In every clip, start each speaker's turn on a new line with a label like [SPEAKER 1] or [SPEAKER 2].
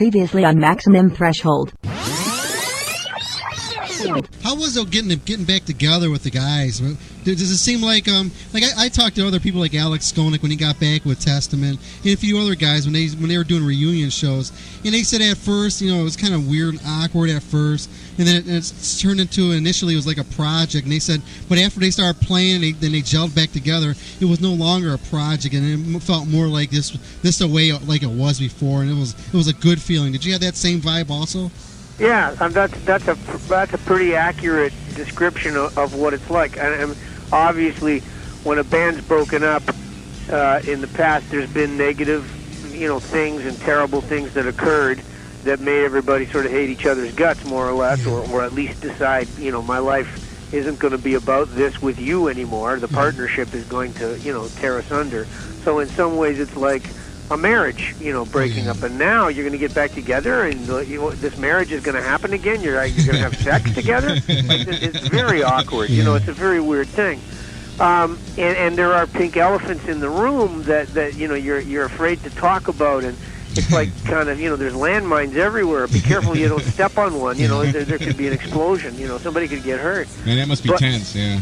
[SPEAKER 1] Previously on Maximum Threshold.
[SPEAKER 2] How was it getting getting back together with the guys? Does it seem like um like I, I talked to other people like Alex Skolnick when he got back with Testament and a few other guys when they when they were doing reunion shows and they said at first you know it was kind of weird and awkward at first and then it, turned into initially it was like a project and they said but after they started playing they, then they gelled back together it was no longer a project and it felt more like this this the way like it was before and it was it was a good feeling. Did you have that same vibe also?
[SPEAKER 3] Yeah, um, that's that's a that's a pretty accurate description of, of what it's like. And, and obviously, when a band's broken up uh, in the past, there's been negative, you know, things and terrible things that occurred that made everybody sort of hate each other's guts more or less, or, or at least decide, you know, my life isn't going to be about this with you anymore. The partnership is going to, you know, tear us under. So in some ways, it's like a marriage, you know, breaking up, and now you're going to get back together, and you know, this marriage is going to happen again. You're you're going to have sex together. Like, it's, it's very awkward. You know, it's a very weird thing. Um, and, and there are pink elephants in the room that, that you know you're you're afraid to talk about, and it's like kind of you know there's landmines everywhere. Be careful you don't step on one. You know there, there could be an explosion. You know somebody could get hurt.
[SPEAKER 4] Man, that must be
[SPEAKER 3] But-
[SPEAKER 4] tense. Yeah.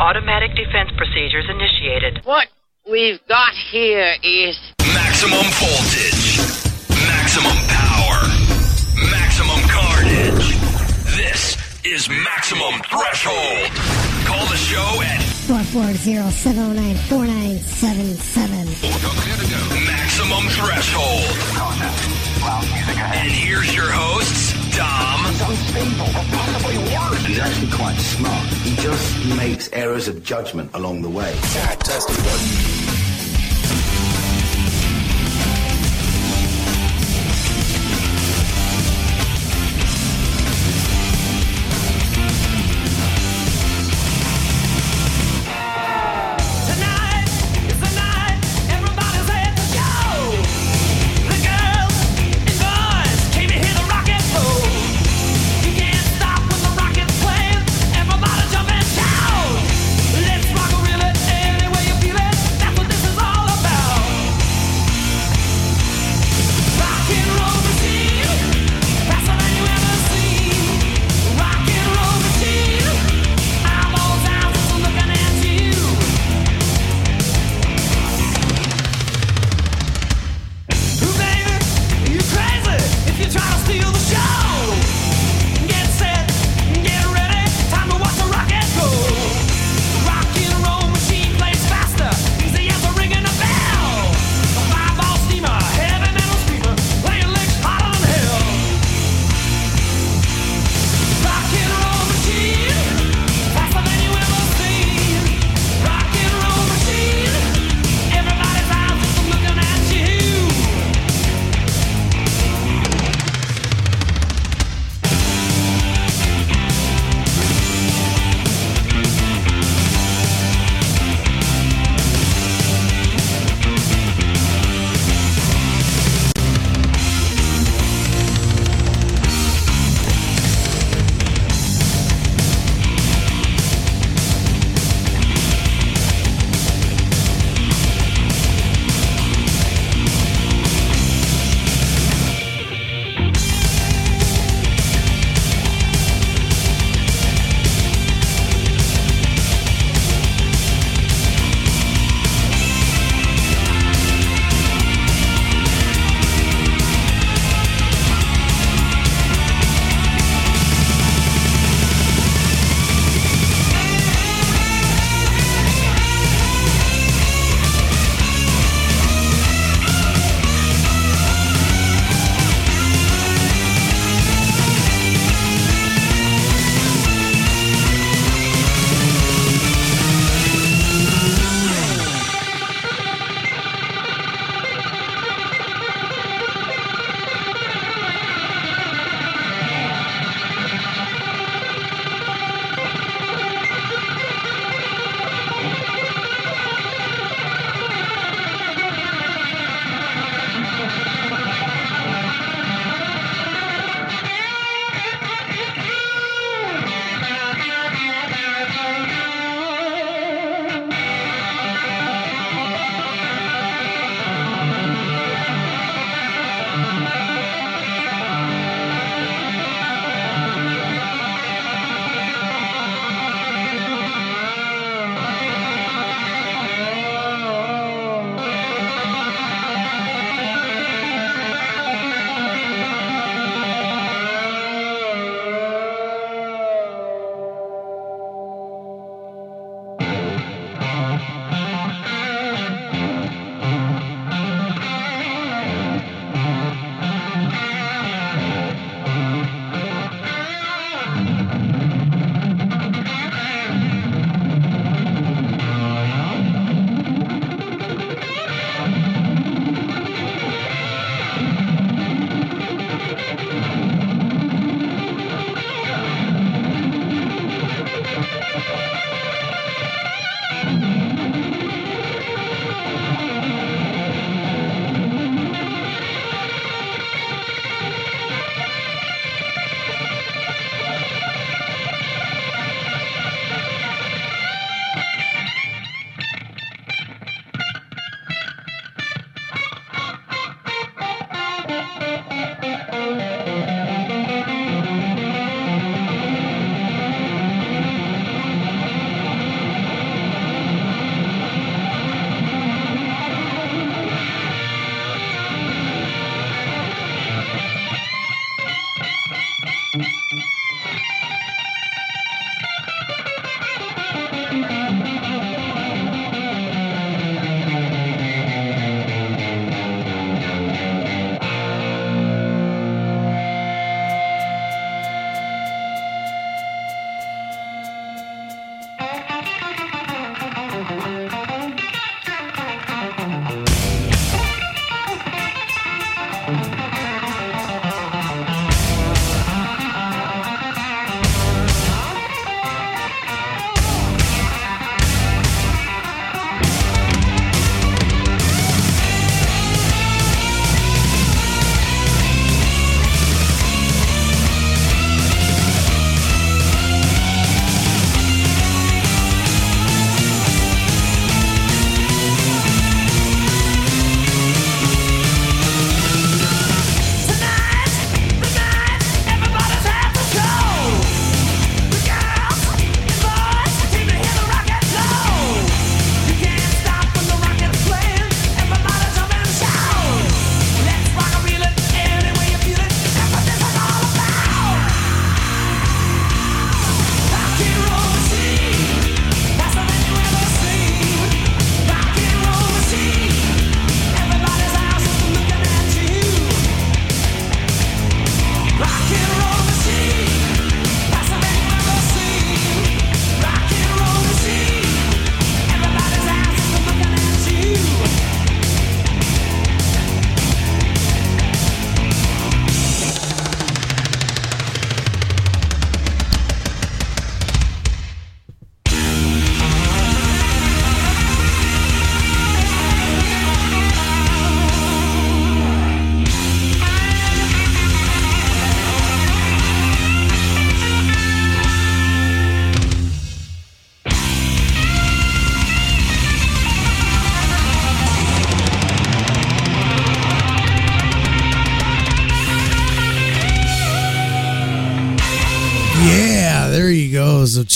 [SPEAKER 5] Automatic defense procedures initiated.
[SPEAKER 6] What we've got here is
[SPEAKER 7] Maximum voltage. Maximum power. Maximum carnage. This is Maximum Threshold. Call the show at
[SPEAKER 8] 440-709-4977.
[SPEAKER 7] Maximum Threshold. And here's your hosts, Dom.
[SPEAKER 9] He's actually quite smart. He just makes errors of judgment along the way.
[SPEAKER 10] Let's rock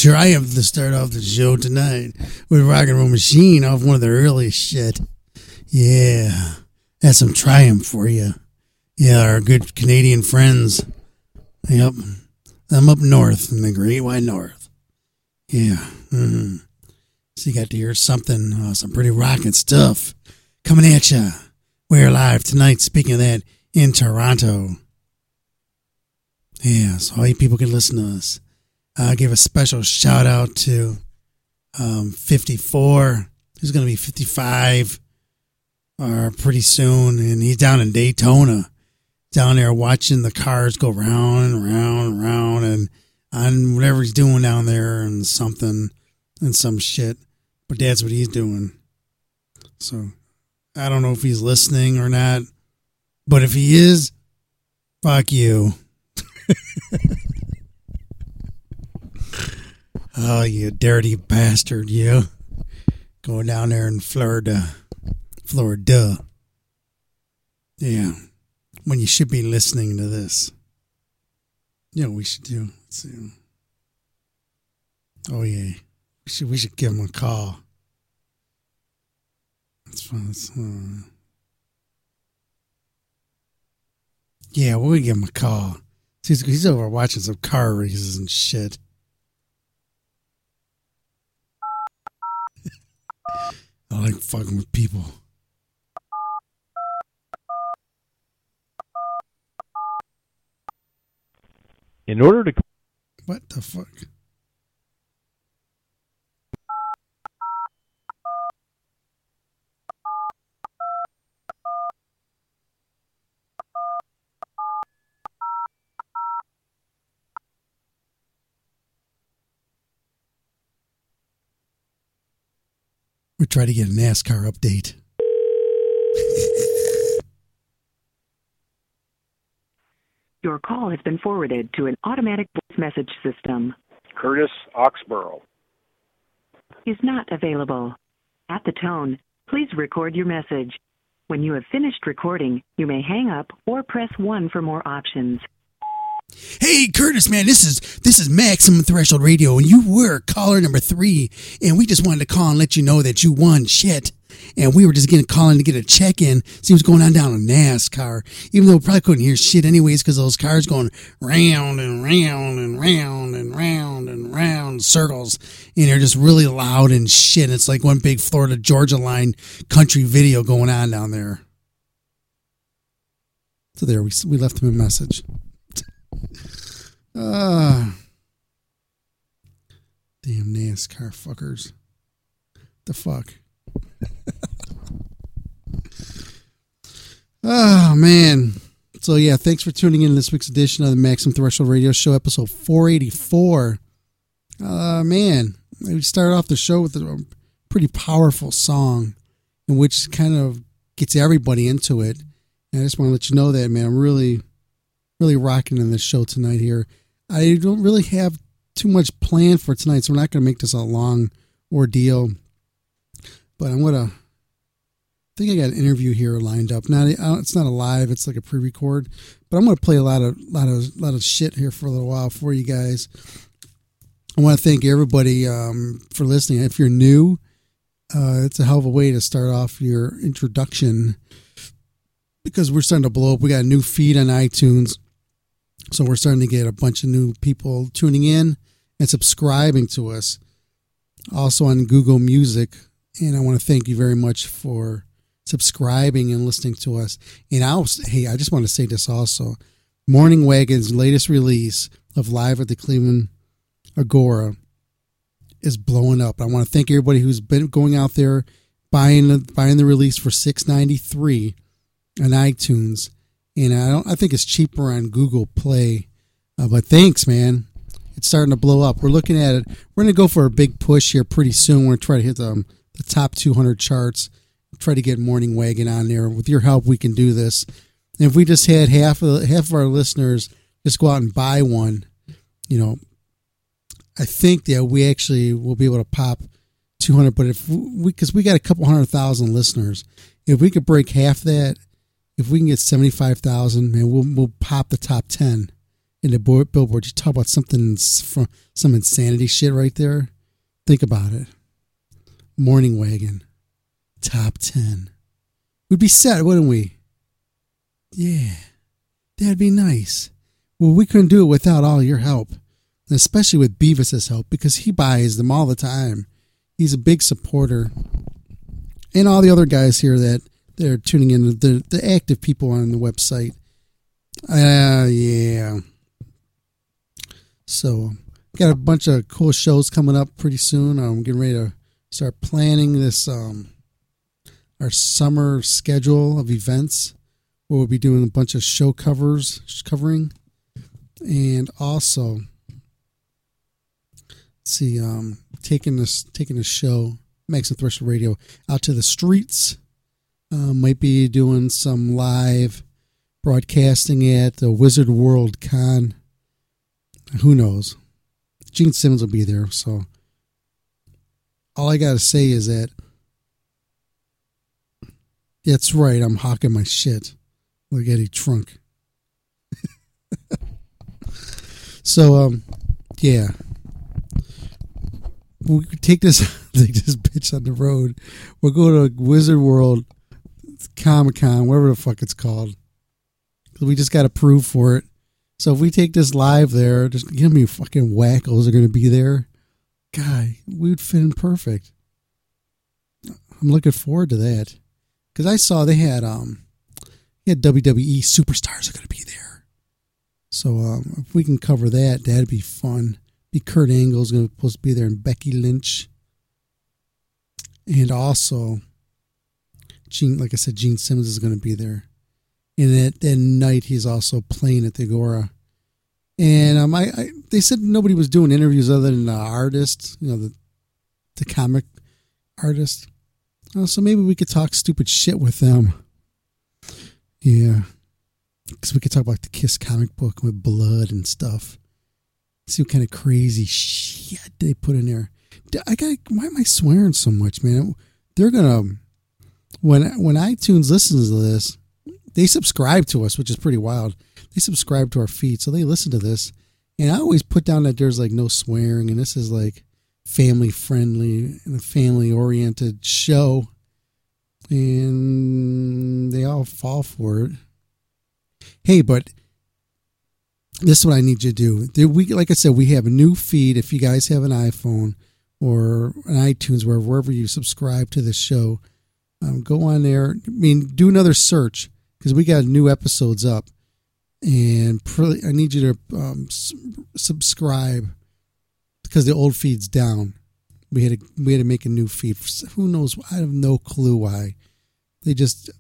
[SPEAKER 2] triumph to start off the show tonight with Rock and Roll Machine off one of their earliest shit. Yeah, that's some triumph for you. Yeah, our good Canadian friends. Yep, them up north in the Great White North. Yeah. hmm So you got to hear something, uh, some pretty rocking stuff coming at you. We're live tonight. Speaking of that, in Toronto. Yeah, so all you people can listen to us. Uh, give a special shout out to um, 54, who's going to be 55 uh, pretty soon, and he's down in Daytona, down there watching the cars go round and round and round, and on whatever he's doing down there, and something and some shit. But that's what he's doing. So I don't know if he's listening or not, but if he is, fuck you. oh, you dirty bastard, you. Going down there in Florida. Florida. Yeah. When you should be listening to this. You know we should do? Let's see. Oh yeah. We should we should give him a call. That's fun. That's, yeah, we'll give him a call. He's, he's over watching some car races and shit. I like fucking with people.
[SPEAKER 8] In order to
[SPEAKER 2] What the fuck? We try to get a NASCAR update.
[SPEAKER 11] Your call has been forwarded to an automatic voice message system.
[SPEAKER 12] Curtis Oxborough.
[SPEAKER 11] Is not available. At the tone, please record your message. When you have finished recording, you may hang up or press 1 for more options.
[SPEAKER 2] Hey Curtis, man, this is this is Maximum Threshold Radio, and you were caller number three, and we just wanted to call and let you know that you won shit. And we were just getting calling to get a check in, see what's going on down in NASCAR. Even though we probably couldn't hear shit anyways, because those cars going round and round and round and round and round circles, and they're just really loud and shit. It's like one big Florida Georgia line country video going on down there. So there, we we left him a message. Ah. damn NASCAR fuckers. The fuck? oh, man. So, yeah, thanks for tuning in to this week's edition of the Maximum Threshold Radio Show, episode 484. Uh, man, we started off the show with a pretty powerful song, in which kind of gets everybody into it. And I just want to let you know that, man. I'm really, really rocking in this show tonight here. I don't really have too much planned for tonight, so we're not going to make this a long ordeal. But I'm going to. I think I got an interview here lined up. Now it's not a live; it's like a pre-record. But I'm going to play a lot of lot of lot of shit here for a little while for you guys. I want to thank everybody um, for listening. If you're new, uh, it's a hell of a way to start off your introduction because we're starting to blow up. We got a new feed on iTunes. So we're starting to get a bunch of new people tuning in and subscribing to us. Also on Google Music. And I want to thank you very much for subscribing and listening to us. And I was, hey, I just want to say this also. Morning Wagon's latest release of Live at the Cleveland Agora is blowing up. I want to thank everybody who's been going out there buying the, buying the release for six ninety three on iTunes and I don't. I think it's cheaper on Google Play. Uh, but thanks, man. It's starting to blow up. We're looking at it. We're going to go for a big push here pretty soon. We're going to try to hit the, the top 200 charts. Try to get Morning Wagon on there. With your help, we can do this. And if we just had half of half of our listeners just go out and buy one, you know, I think that we actually will be able to pop 200. But if we, because we got a couple hundred thousand listeners, if we could break half that if we can get 75,000, man, we'll, we'll pop the top 10 in the bo- billboard. You talk about something from some insanity shit right there. Think about it. Morning wagon, top ten. We'd be set, wouldn't we? Yeah, that'd be nice. Well, we couldn't do it without all your help, especially with Beavis's help because he buys them all the time. He's a big supporter, and all the other guys here that they're tuning in, the the active people on the website. Uh, yeah. So, got a bunch of cool shows coming up pretty soon. I'm getting ready to start planning this um our summer schedule of events where we'll be doing a bunch of show covers covering and also see um taking this taking the show Maximum Threshold Radio out to the streets. Uh, might be doing some live broadcasting at the Wizard World Con. Who knows? Gene Simmons will be there, so all I gotta say is that that's right. I'm hawking my shit like Eddie Trunk. so um, yeah, we take this take this bitch on the road. We'll go to Wizard World, Comic Con, whatever the fuck it's called. We just got approved for it. So if we take this live there, just give me fucking wackos are going to be there. Guy, we would fit in perfect. I'm looking forward to that because I saw they had um, had WWE superstars are going to be there. So um, if we can cover that, that'd be fun. Be Kurt Angle's going to supposed to be there, and Becky Lynch, and also Gene. Like I said, Gene Simmons is going to be there. And at night, he's also playing at the Agora. And um, I, I they said nobody was doing interviews other than the artist, you know, the the comic artist. Oh, so maybe we could talk stupid shit with them. Yeah, because we could talk about the Kiss comic book with blood and stuff. See what kind of crazy shit they put in there. I got. Why am I swearing so much, man? They're gonna when when iTunes listens to this, they subscribe to us, which is pretty wild. They subscribe to our feed, so they listen to this. And I always put down that there's like no swearing, and this is like family friendly and a family oriented show. And they all fall for it. Hey, but this is what I need you to do. We, like I said, we have a new feed. If you guys have an iPhone or an iTunes, wherever, wherever you subscribe to the show, um, go on there. I mean, do another search because we got new episodes up, and pr- I need you to um, s- subscribe because the old feed's down. We had to we had to make a new feed. Who knows? I have no clue why. They just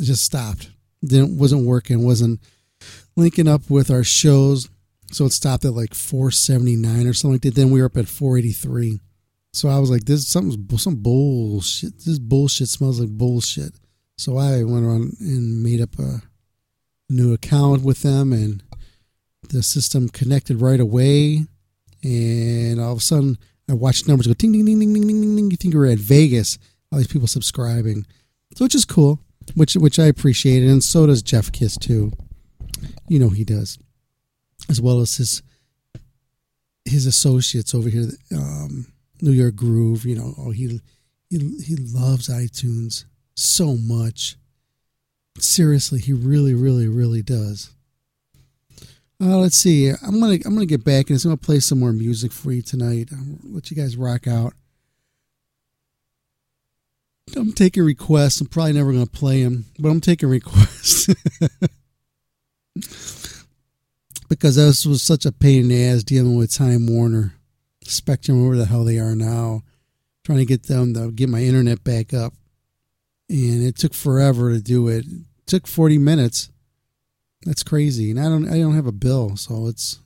[SPEAKER 2] just stopped. Didn't wasn't working. Wasn't linking up with our shows. So it stopped at like 479 or something like that. Then we were up at 483. So I was like, "This something's some bullshit. This bullshit smells like bullshit." So I went around and made up a new account with them, and the system connected right away. And all of a sudden, I watched numbers go ding, ding, ding, ding, ding, ding, ding. You think we're at Vegas? All these people subscribing, so which is cool, which which I appreciate, and so does Jeff Kiss too. You know he does, as well as his his associates over here, um, New York Groove. You know, oh he he he loves iTunes so much. Seriously, he really, really, really does. Uh, let's see. I'm gonna I'm gonna get back and I'm gonna play some more music for you tonight. I'll let you guys rock out. I'm taking requests. I'm probably never gonna play them, but I'm taking requests because this was such a pain in the ass dealing with Time Warner, Spectrum, whatever the hell they are now, trying to get them to get my internet back up. And it took forever to do it. it took 40 minutes. That's crazy. And i don't i don't have a bill so it's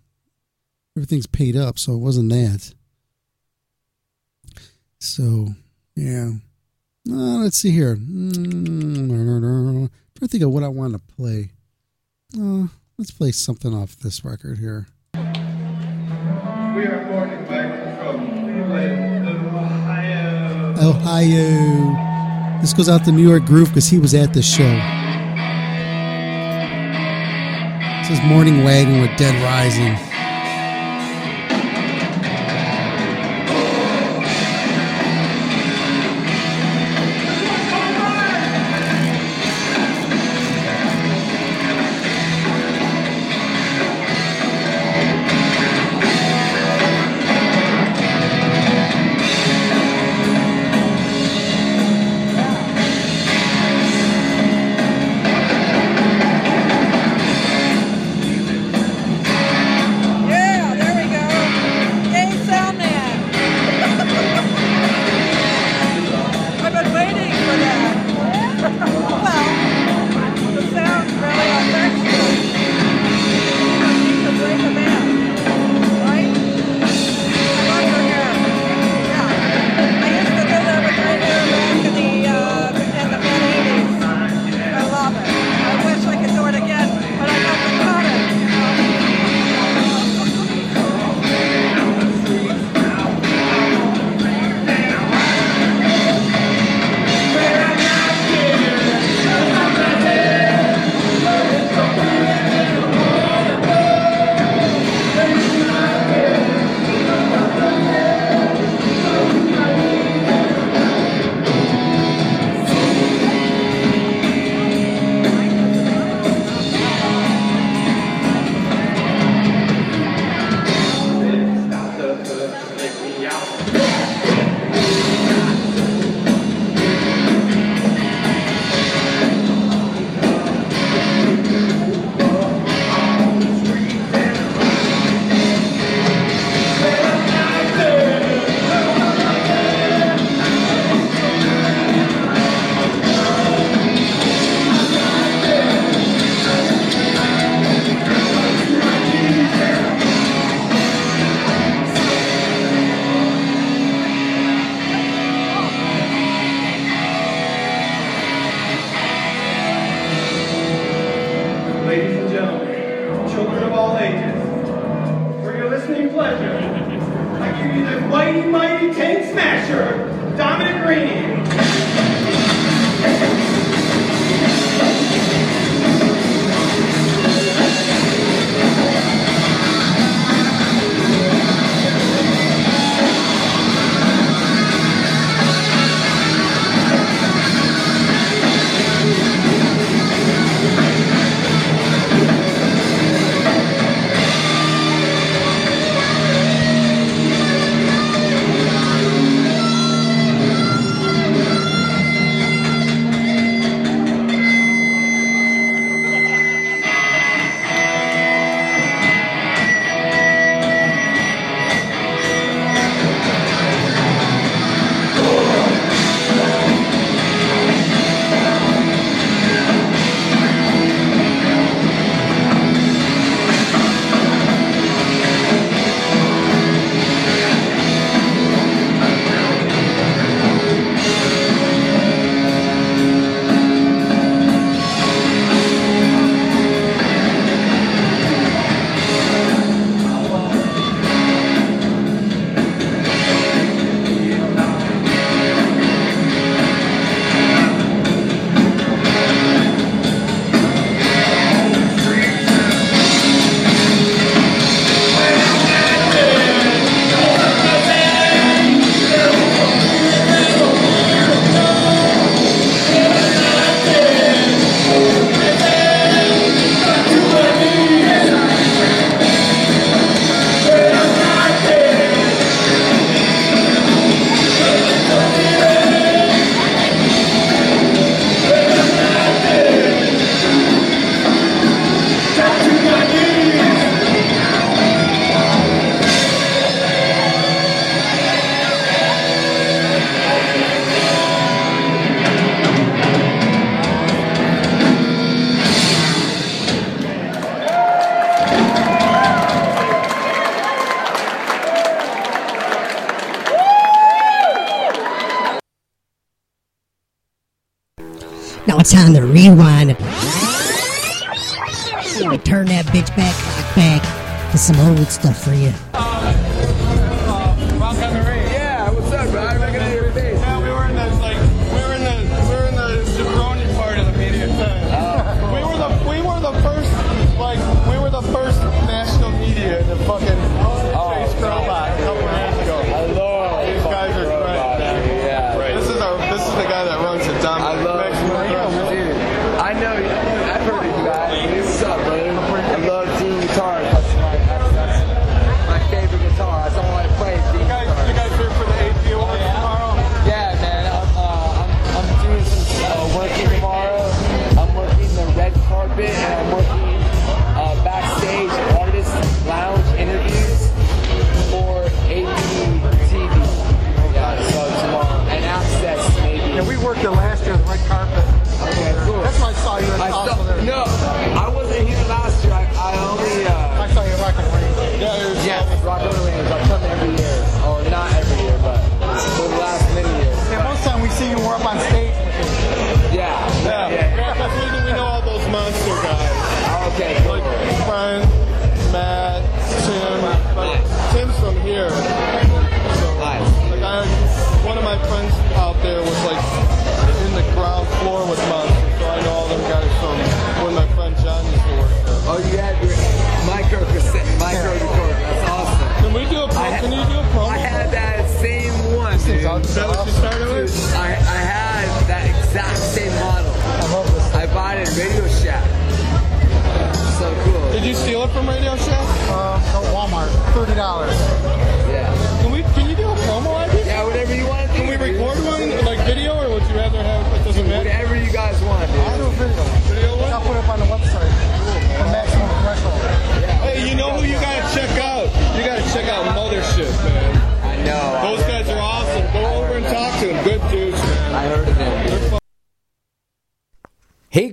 [SPEAKER 2] everything's paid up so it wasn't that. So yeah. Uh, let's see here. Mm, try to think of what i want to play. Uh, let's play something off this record here.
[SPEAKER 13] We are from Cleveland, Ohio.
[SPEAKER 2] ohio this goes out to New York Groove because he was at the show.
[SPEAKER 14] This is Morning Wagon with Dead Rising.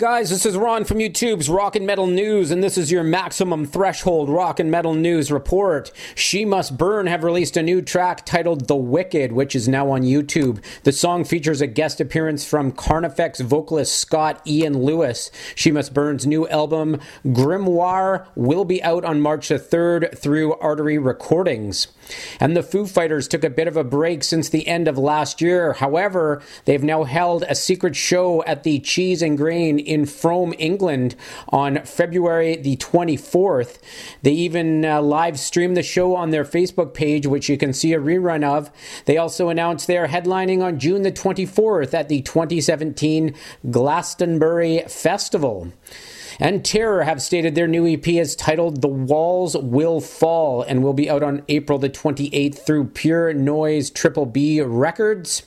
[SPEAKER 15] Guys,
[SPEAKER 16] this is Ron from YouTube's Rock and Metal News, and this is your Maximum Threshold Rock and Metal News report. She Must Burn have released a new track titled The Wicked, which is now on YouTube. The song features a guest appearance from Carnifex vocalist Scott Ian Lewis. She Must Burn's new album, Grimoire, will be out on March the 3rd through Artery Recordings. And the Foo Fighters took a bit of a break since the end of last year. However, they've now held a secret show at the Cheese and Grain in Frome, England on February the 24th. They even uh, live streamed the show on their Facebook page, which you can see a rerun of. They also announced they are headlining on June the 24th at the 2017 Glastonbury Festival. And Terror have stated their new EP is titled The Walls Will Fall and will be out on April the 28th through Pure Noise Triple B Records.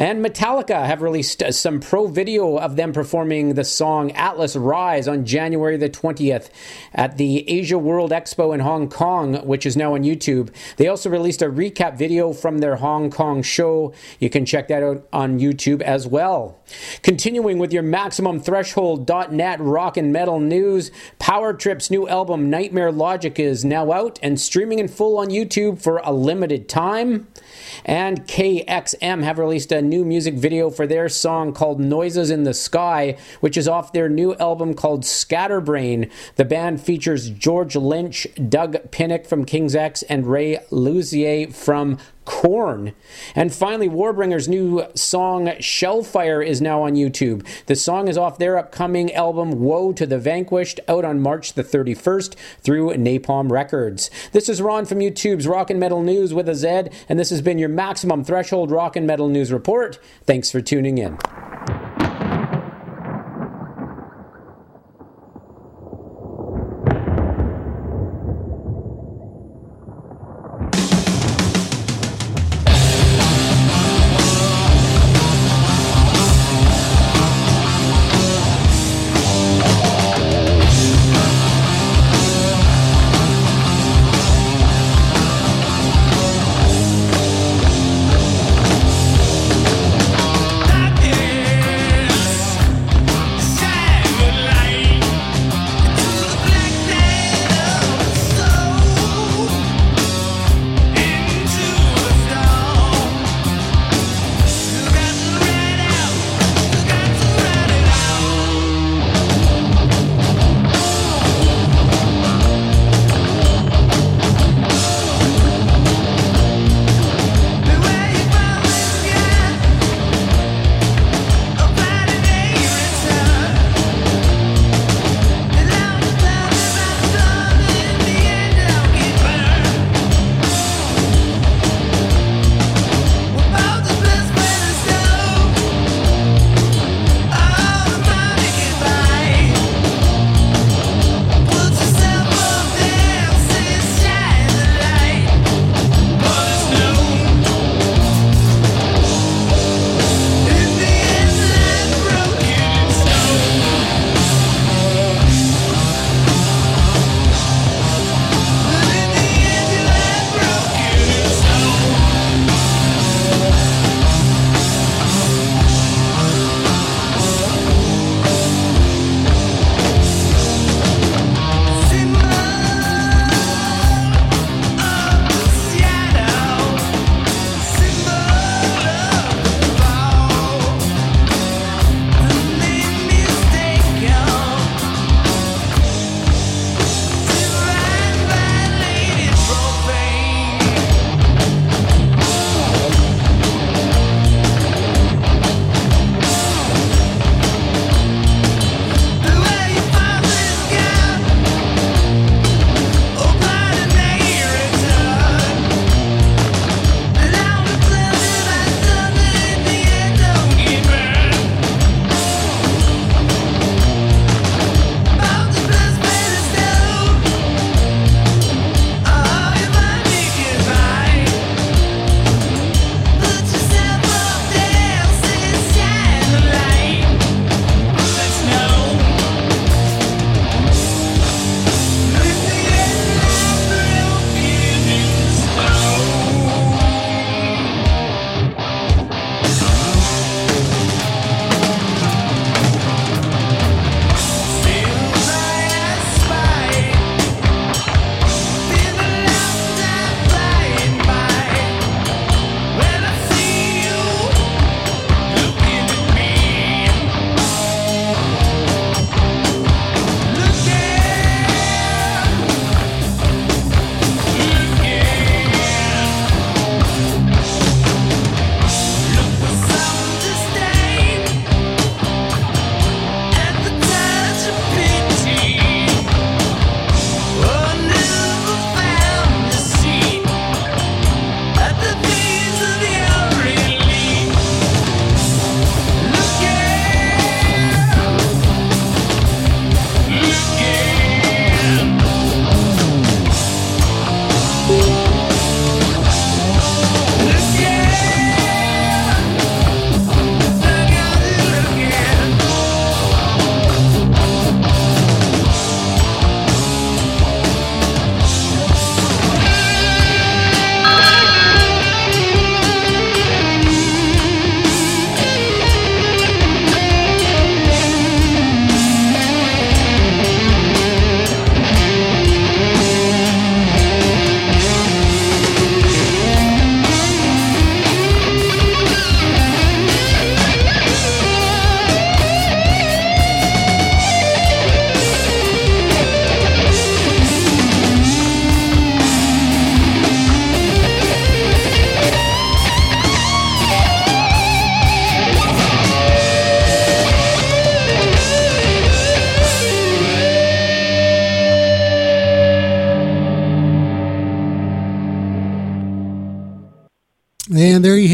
[SPEAKER 16] And Metallica have released some pro video of them performing the song Atlas Rise on January the 20th at the Asia World Expo in Hong Kong, which is now on YouTube. They also released a recap video from their Hong Kong show. You can check that out on YouTube as well. Continuing with your MaximumThreshold.net rock and metal news, Power Trip's new album Nightmare Logic is now out and streaming in full on YouTube for a limited time. And KXM have released a new music video for their song called Noises in the Sky, which is off their new album called Scatterbrain. The band features George Lynch, Doug Pinnick from King's X, and Ray Luzier from Korn. And finally, Warbringer's new song Shellfire is now on YouTube. The song is off their upcoming album Woe to the Vanquished, out on March the 31st through Napalm Records. This is Ron from YouTube's Rock and Metal News with a Z, and this has been your Maximum Threshold Rock and Metal News Report. Thanks for tuning in.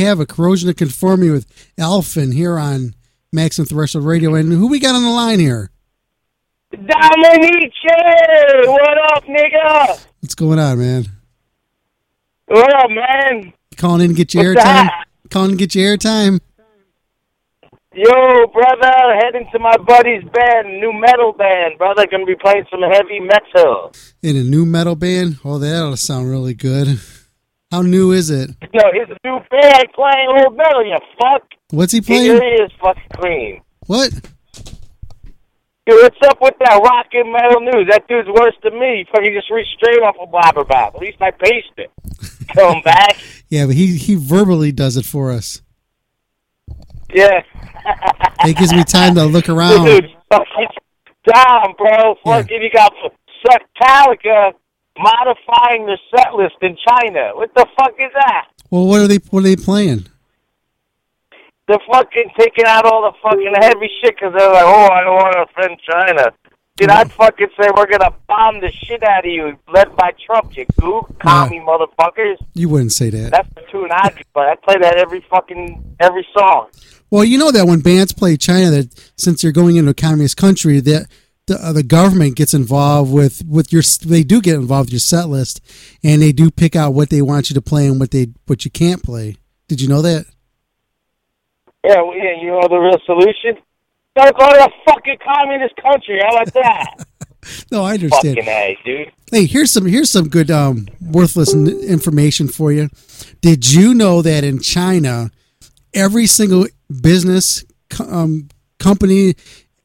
[SPEAKER 2] Have a corrosion of conformity with Alphin here on Maximum Threshold Radio. And who we got on the line here?
[SPEAKER 17] Dominique, what up, nigga?
[SPEAKER 2] What's going on, man?
[SPEAKER 17] What up, man?
[SPEAKER 2] Calling in to get your
[SPEAKER 17] What's
[SPEAKER 2] airtime. Calling to get your airtime.
[SPEAKER 17] Yo, brother, heading to my buddy's band, new metal band, brother. Gonna be playing some heavy metal.
[SPEAKER 2] In a new metal band. Oh, that'll sound really good. How new is it?
[SPEAKER 17] No, his new band playing old metal, you fuck.
[SPEAKER 2] What's he playing?
[SPEAKER 17] ear is fucking clean.
[SPEAKER 2] What?
[SPEAKER 17] Dude, what's up with that rock and metal news? That dude's worse than me. He fucking just reached straight off of bob. At least I paced it. Come back.
[SPEAKER 2] Yeah, but he he verbally does it for us.
[SPEAKER 17] Yeah.
[SPEAKER 2] It gives me time to look around.
[SPEAKER 17] Dude, fucking Dom, bro. Fucking, you got Metallica modifying the set list in China. What the fuck is that?
[SPEAKER 2] Well, what are they? What are they playing?
[SPEAKER 17] They're fucking taking out all the fucking heavy shit because they're like, oh, I don't want to offend China. Dude, I'd fucking say we're gonna bomb the shit out of you, led by Trump, you gook, commie motherfuckers.
[SPEAKER 2] You wouldn't say that.
[SPEAKER 17] That's the tune I'd play. I play that every fucking every song.
[SPEAKER 2] Well, you know that when bands play China, that since they're going into a communist country, that the, uh, the government gets involved with with your. They do get involved with your set list, and they do pick out what they want you to play and what they what you can't play. Did you know that?
[SPEAKER 17] Yeah, well, yeah, you know the real solution? Gotta go to a fucking communist country. How about that?
[SPEAKER 2] No, I understand.
[SPEAKER 17] dude.
[SPEAKER 2] Hey, here's some here's some good um, worthless n- information for you. Did you know that in China, every single business um, company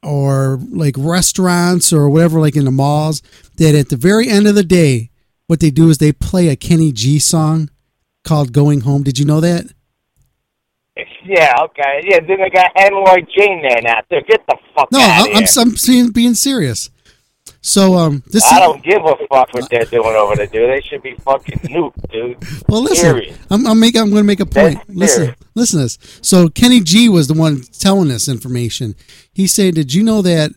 [SPEAKER 2] or like restaurants or whatever, like in the malls, that at the very end of the day, what they do is they play a Kenny G song called "Going Home." Did you know that?
[SPEAKER 17] Yeah, okay. Yeah, then they got Henry Jane there now. Dude, get the fuck
[SPEAKER 2] No,
[SPEAKER 17] out
[SPEAKER 2] I,
[SPEAKER 17] of
[SPEAKER 2] I'm. I'm being serious. So um, this
[SPEAKER 17] I don't give a fuck what they're doing over there, dude. They should be fucking nuked, dude.
[SPEAKER 2] Well, listen,
[SPEAKER 17] Period.
[SPEAKER 2] I'm, I'm make, I'm going to make a point.
[SPEAKER 17] That's
[SPEAKER 2] Listen, listen to this. So Kenny G was the one telling this information. He said, "Did you know that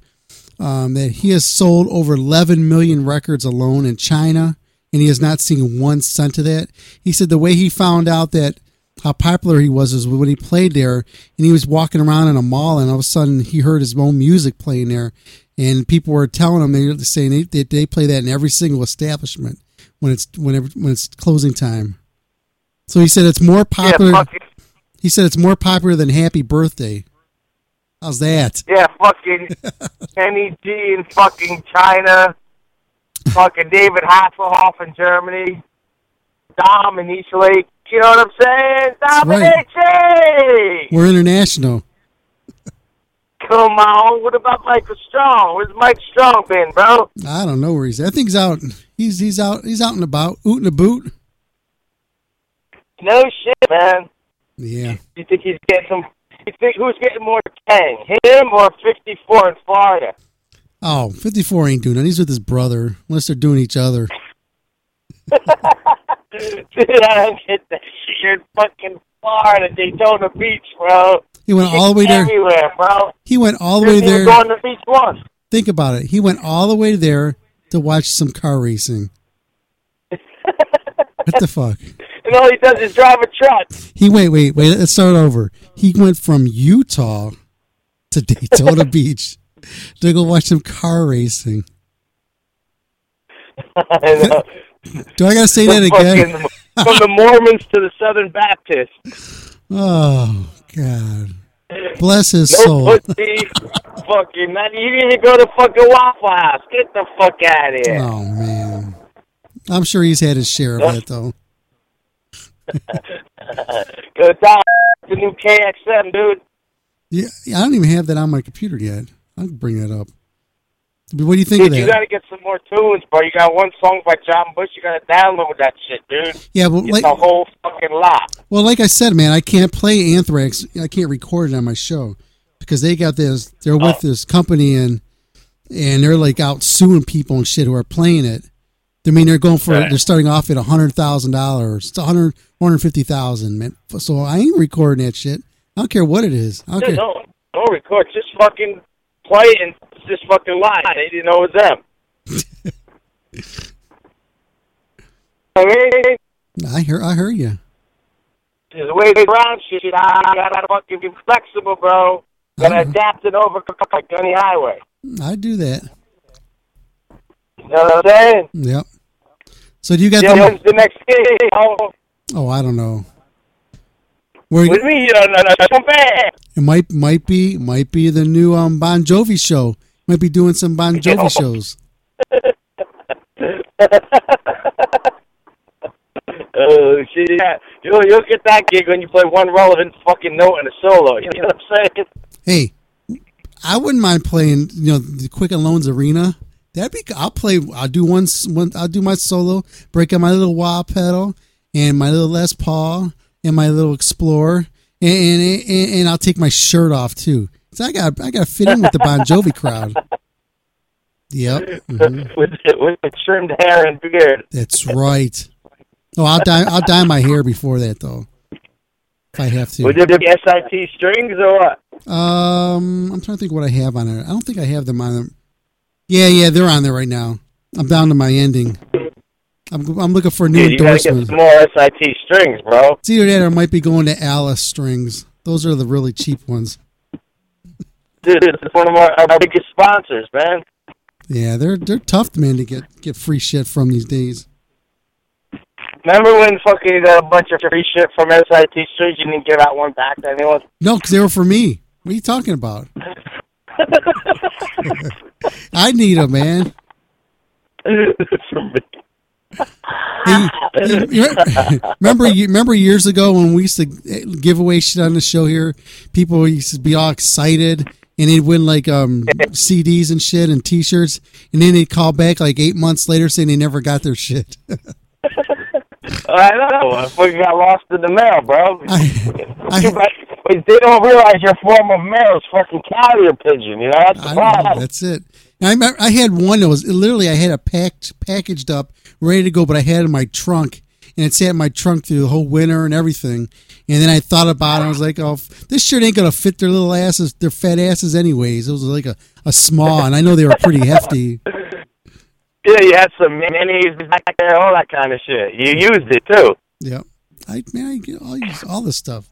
[SPEAKER 2] um, that he has sold over 11 million records alone in China, and he has not seen one cent of that?" He said the way he found out that how popular he was is when he played there, and he was walking around in a mall, and all of a sudden he heard his own music playing there, and people were telling him they were saying they, they, they play that in every single establishment when it's whenever when it's closing time. So he said it's more popular.
[SPEAKER 17] it.
[SPEAKER 2] he said it's more popular than Happy Birthday. How's that?
[SPEAKER 17] Yeah, fucking Kenny G in fucking China. Fucking David Hasselhoff in Germany. Dom in East Lake. You know what I'm saying?
[SPEAKER 2] right.
[SPEAKER 17] Dominic!
[SPEAKER 2] We're international.
[SPEAKER 17] Come on. What about Michael Strong? Where's Mike Strong been, bro?
[SPEAKER 2] I don't know where he's. at. I think he's out. He's he's out. He's out and about, ooting a boot.
[SPEAKER 17] No shit, man.
[SPEAKER 2] Yeah.
[SPEAKER 17] You think he's getting some? You think who's getting more tang, him or 54 in Florida?
[SPEAKER 2] Oh, 54 ain't doing it. He's with his brother, unless they're doing each other.
[SPEAKER 17] Dude, I don't get that shit. You're in fucking Florida, Daytona Beach, bro.
[SPEAKER 2] He went all the way there.
[SPEAKER 17] Bro.
[SPEAKER 2] He went all the way
[SPEAKER 17] Didn't
[SPEAKER 2] there.
[SPEAKER 17] go on the beach once.
[SPEAKER 2] Think about it. He went all the way there to watch some car racing. what the fuck?
[SPEAKER 17] And all he does is drive a truck.
[SPEAKER 2] He wait, wait, wait. Let's start over. He went from Utah to Daytona Beach to go watch some car racing.
[SPEAKER 17] I.
[SPEAKER 2] Do I gotta say that again?
[SPEAKER 17] From the Mormons to the Southern Baptists.
[SPEAKER 2] Oh God, bless his
[SPEAKER 17] No
[SPEAKER 2] soul.
[SPEAKER 17] pussy. fucking, not, you didn't even go to fucking Waffle House. Get the fuck out of here.
[SPEAKER 2] Oh man, I'm sure he's had his share of it though.
[SPEAKER 17] Go down the new KXM, dude.
[SPEAKER 2] Yeah, I don't even have that on my computer yet. I'll bring that up. What do you think
[SPEAKER 17] Dude,
[SPEAKER 2] of
[SPEAKER 17] you gotta get some more tunes, bro. You got one song by John Bush. You gotta download that shit, dude.
[SPEAKER 2] Yeah, but
[SPEAKER 17] Get
[SPEAKER 2] like-
[SPEAKER 17] the whole fucking lot.
[SPEAKER 2] Well, like I said, man, I can't play Anthrax. I can't record it on my show because they got this. They're with oh. this company and and they're like out suing people and shit who are playing it. I mean, they're going for
[SPEAKER 17] Right.
[SPEAKER 2] they're starting off at a hundred thousand dollars. It's a hundred, hundred fifty thousand, man. So I ain't recording that shit. I don't care what it is. I don't
[SPEAKER 17] Dude, don't, don't record. Just fucking play and just fucking lie. They didn't know it was them. I mean,
[SPEAKER 2] I hear, I heard you.
[SPEAKER 17] The way they around shit, I gotta fucking be flexible, bro. Gotta adapt and overcome like any highway.
[SPEAKER 2] I do that.
[SPEAKER 17] You know what I'm saying?
[SPEAKER 2] Yep. So do you got
[SPEAKER 17] Yeah,
[SPEAKER 2] the?
[SPEAKER 17] when's the next gig? Oh,
[SPEAKER 2] Oh, I don't know. Where
[SPEAKER 17] with me, no, no, no, come back.
[SPEAKER 2] it might might be might be the new um Bon Jovi show. Might be doing some Bon Jovi shows.
[SPEAKER 17] Oh shit! Yeah. You'll you'll get that gig when you play one relevant fucking note in a solo. You know what I'm saying?
[SPEAKER 2] Hey, I wouldn't mind playing. You know, the Quicken Loans Arena. That'd be. I'll play. I'll do one. one I'll do my solo. Break out my little wah pedal and my little Les Paul and my little Explorer, and and, and, and I'll take my shirt off too. So I got I got to fit in with the Bon Jovi crowd. Yep. mhm.
[SPEAKER 17] with with trimmed hair and beard.
[SPEAKER 2] That's right. Oh, I'll dye I'll dye my hair before that though, if I have to.
[SPEAKER 17] Would there be SIT strings or what?
[SPEAKER 2] Um, I'm trying to think what I have on it. I don't think I have them on them. Yeah, yeah, they're on there right now. I'm down to my ending. I'm I'm looking for a new
[SPEAKER 17] Dude, you gotta get some more SIT strings, bro.
[SPEAKER 2] It's either that or I might be going to Alice strings. Those are the really cheap ones.
[SPEAKER 17] Dude, it's one of our, our biggest sponsors, man.
[SPEAKER 2] Yeah, they're they're tough, man, to get get free shit from these days.
[SPEAKER 17] Remember when fucking you got a bunch of free shit from SIT strings? You didn't give out one back to anyone.
[SPEAKER 2] No, because they were for me. What are you talking about? I need them, man.
[SPEAKER 17] From me.
[SPEAKER 2] Hey, you- you remember, you remember years ago when we used to give away shit on the show here? People used to be all excited, and they'd win like um, CDs and shit and T-shirts, and then they'd call back like eight months later saying they never got their shit.
[SPEAKER 17] I know. I fucking got lost in the mail, bro.
[SPEAKER 2] I-
[SPEAKER 17] But they don't realize your form of mail is fucking carrier pigeon. You know that's the
[SPEAKER 2] I
[SPEAKER 17] problem.
[SPEAKER 2] know, that's it. I remember I had one that was literally I had it packed, packaged up, ready to go, but I had it in my trunk, and it sat in my trunk through the whole winter and everything. And then I thought about it. I was like, "Oh, this shirt ain't gonna fit their little asses, their fat asses, anyways." It was like a, a small, and I know they were pretty hefty.
[SPEAKER 17] Yeah, you had some mayonnaise back there, all that kind of shit. You used it too.
[SPEAKER 2] Yeah, I man, I get all all this stuff.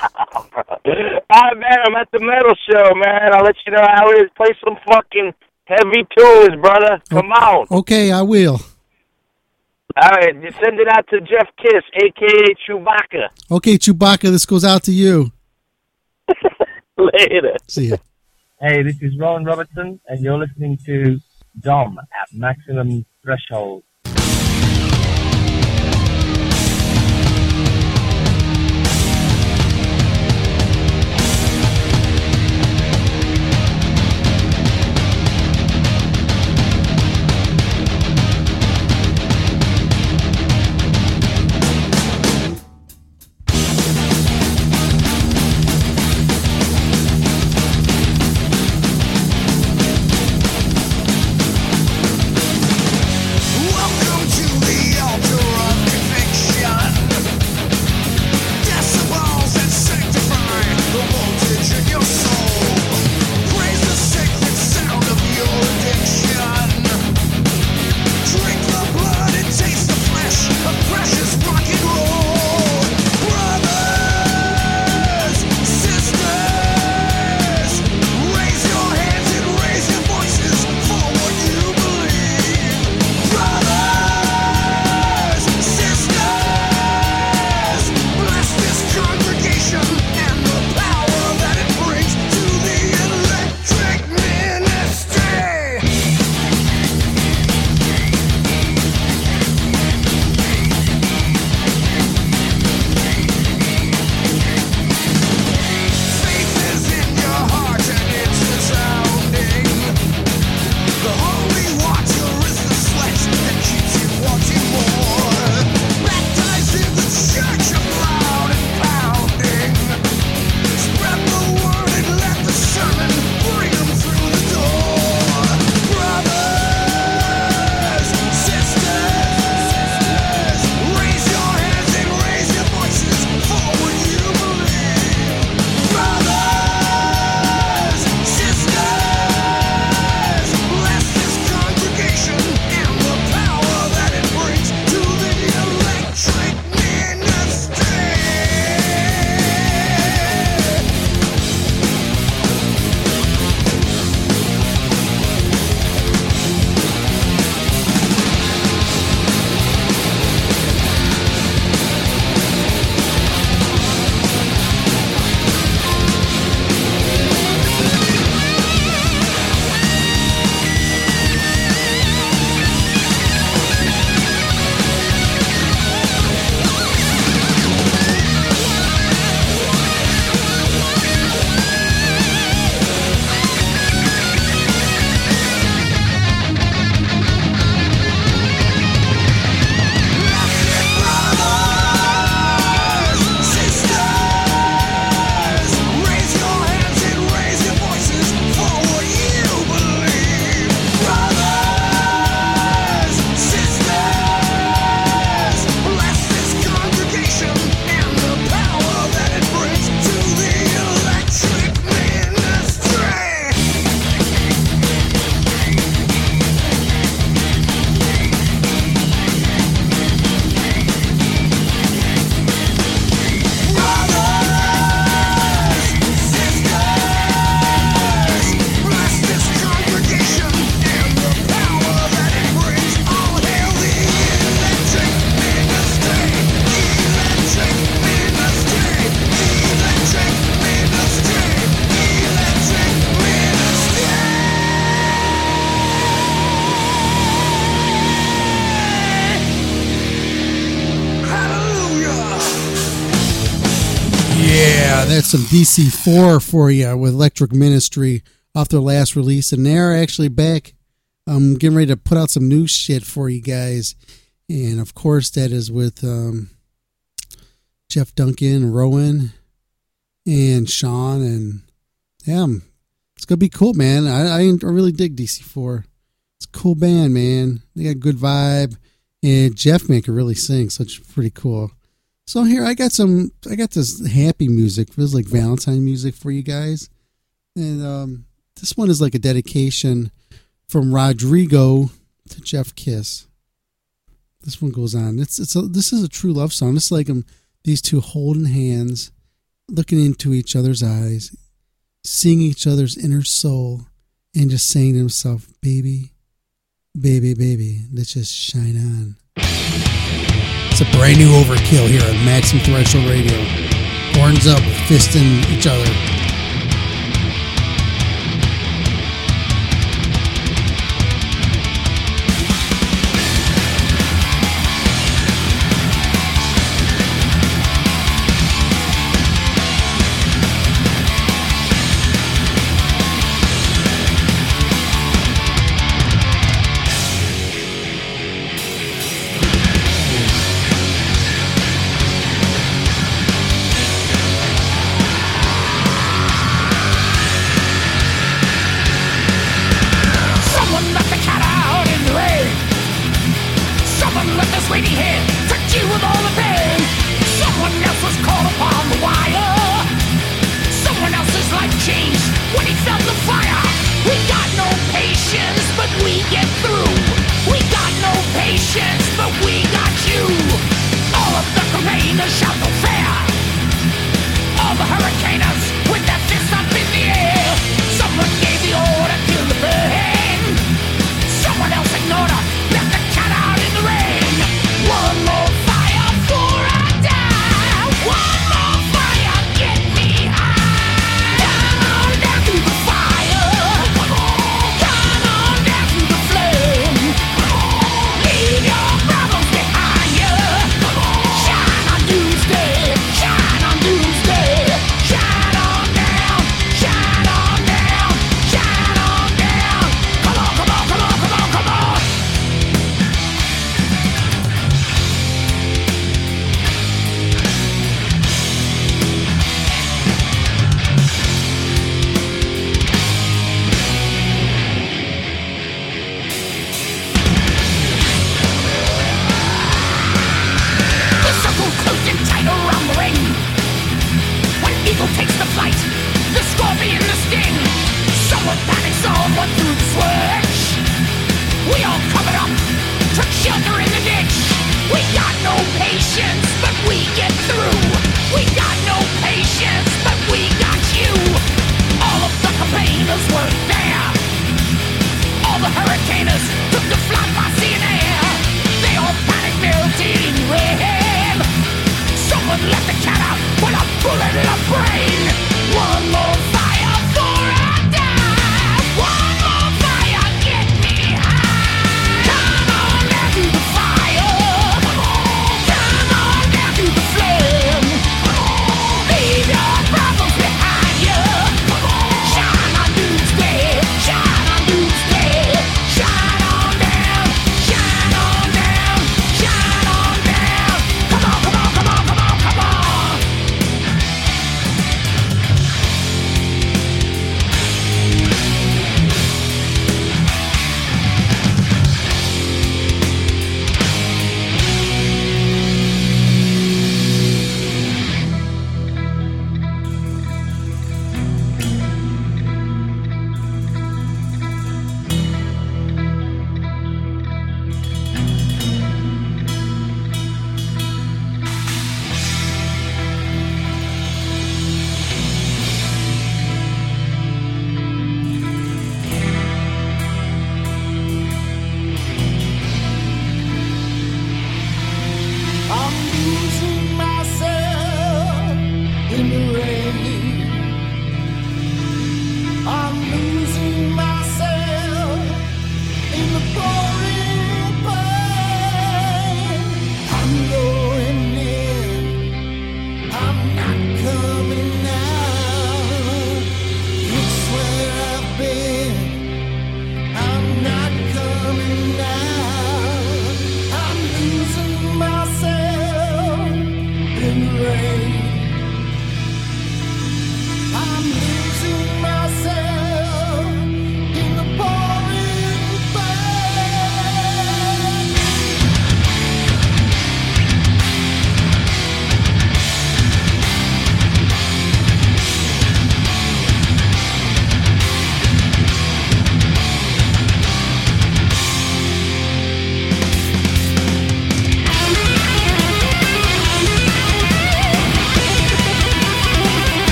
[SPEAKER 17] Ah man, I'm at the metal show, man. I'll let you know how it is. Play some fucking heavy tunes, brother. Come on.
[SPEAKER 2] Okay, I will.
[SPEAKER 17] All right, you send it out to Jeff Kiss, aka Chewbacca.
[SPEAKER 2] Okay, Chewbacca, this goes out to you.
[SPEAKER 17] Later.
[SPEAKER 2] See ya.
[SPEAKER 18] Hey, this is Rowan Robertson, and you're listening to Dom at Maximum Threshold.
[SPEAKER 2] Some DC4 for you with Electric Ministry off their last release, and they're actually back. I'm getting ready to put out some new shit for you guys, and of course that is with um, Jeff Duncan, Rowan, and Sean, and yeah, it's gonna be cool, man. I, I really dig DC4. It's a cool band, man. They got good vibe, and Jeff man can really sing, so it's pretty cool. So here I got some I got this happy music. It was like Valentine music for you guys. And um this one is like a dedication from Rodrigo to Jeff Kiss. This one goes on. It's it's a, this is a true love song. It's like um, these two holding hands, looking into each other's eyes, seeing each other's inner soul, and just saying to himself, "Baby, baby, baby, let's just shine on." It's a brand new overkill here on Maximum Threshold Radio. Horns up, fisting each other.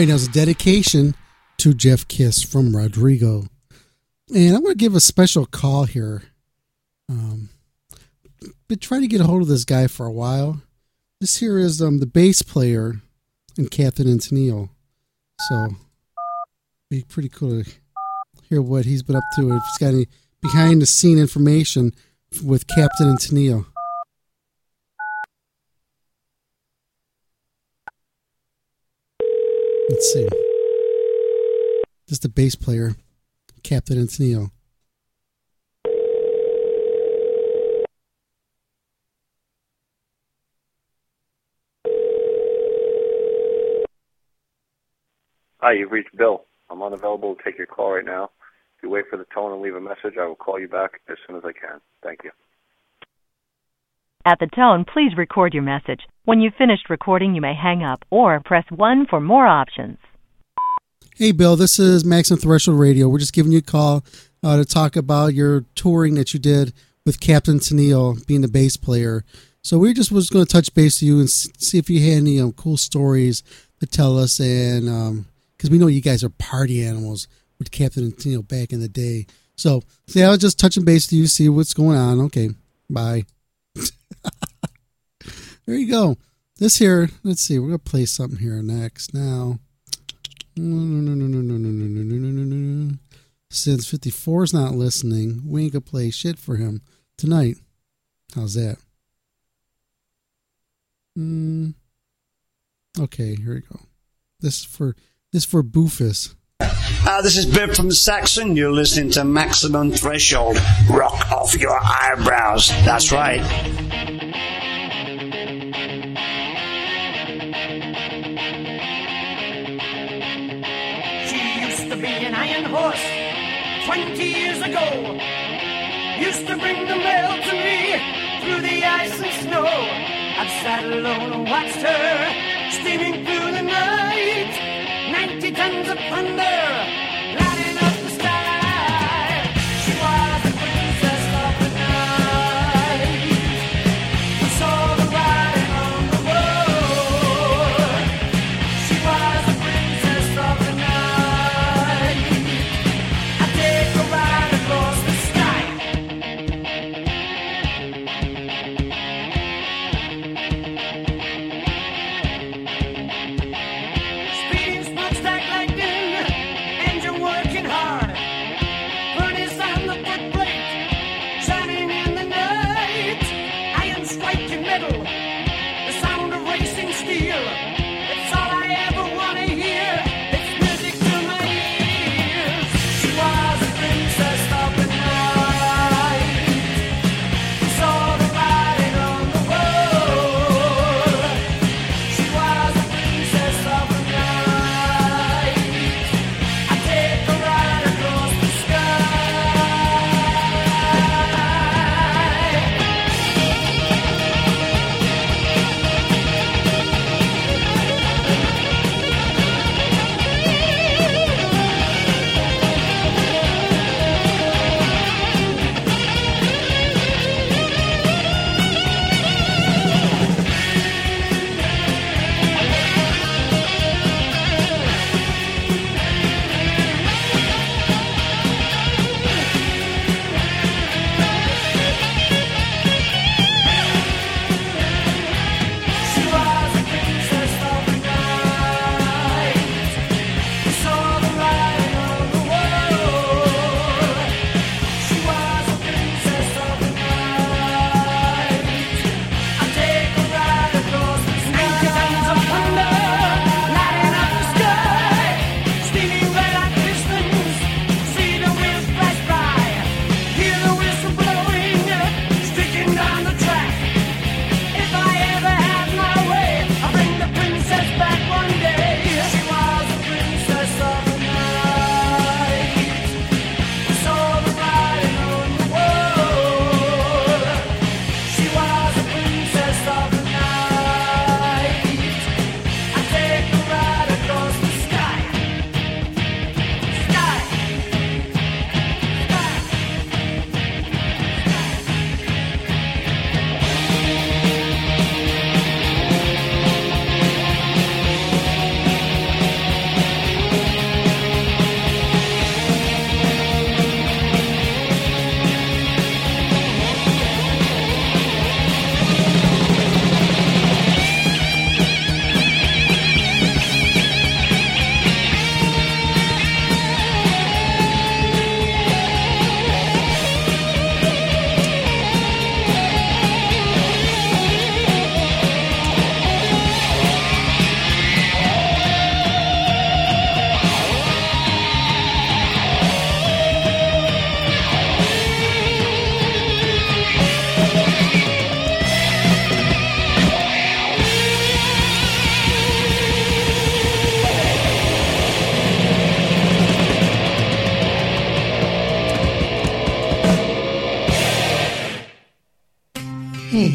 [SPEAKER 2] Right. That a dedication to Jeff Kiss from Rodrigo. And I'm going to give a special call here. Um, been trying to get a hold of this guy for a while. This here is um, the bass player in Captain and Tennille. So, be pretty cool to hear what he's been up to. If he's got any behind the scene information with Captain and Tennille. Let's see. Is the bass player, Captain Tennille.
[SPEAKER 12] Hi, you've reached Bill. I'm unavailable to take your call right now. If you wait for the tone and leave a message, I will call you back as soon as I can. Thank you.
[SPEAKER 19] At the tone, please record your message. When you've finished recording, you may hang up or press 1 for more options.
[SPEAKER 2] Hey, Bill, this is Maximum Threshold Radio. We're just giving you a call uh, to talk about your touring that you did with Captain Tennille being the bass player. So we just was going to touch base with you and see if you had any um, cool stories to tell us, and because we know you guys are party animals with Captain Tennille back in the day. So, see, I was just touching base with you, see what's going on. Okay, bye. there you go. This here, let's see, we're gonna play something here next now. Since 54 is not listening, we ain't gonna play shit for him tonight. How's that? Mm. Okay, here we go. This is for this is for Boofus.
[SPEAKER 20] Uh, this is Biff from Saxon. You're listening to Maximum Threshold. Rock off your eyebrows. That's right.
[SPEAKER 13] She used to be an iron horse 20 years ago. Used to bring the mail to me through the ice and snow. I've sat alone and watched her steaming through the night. 90 tons of thunder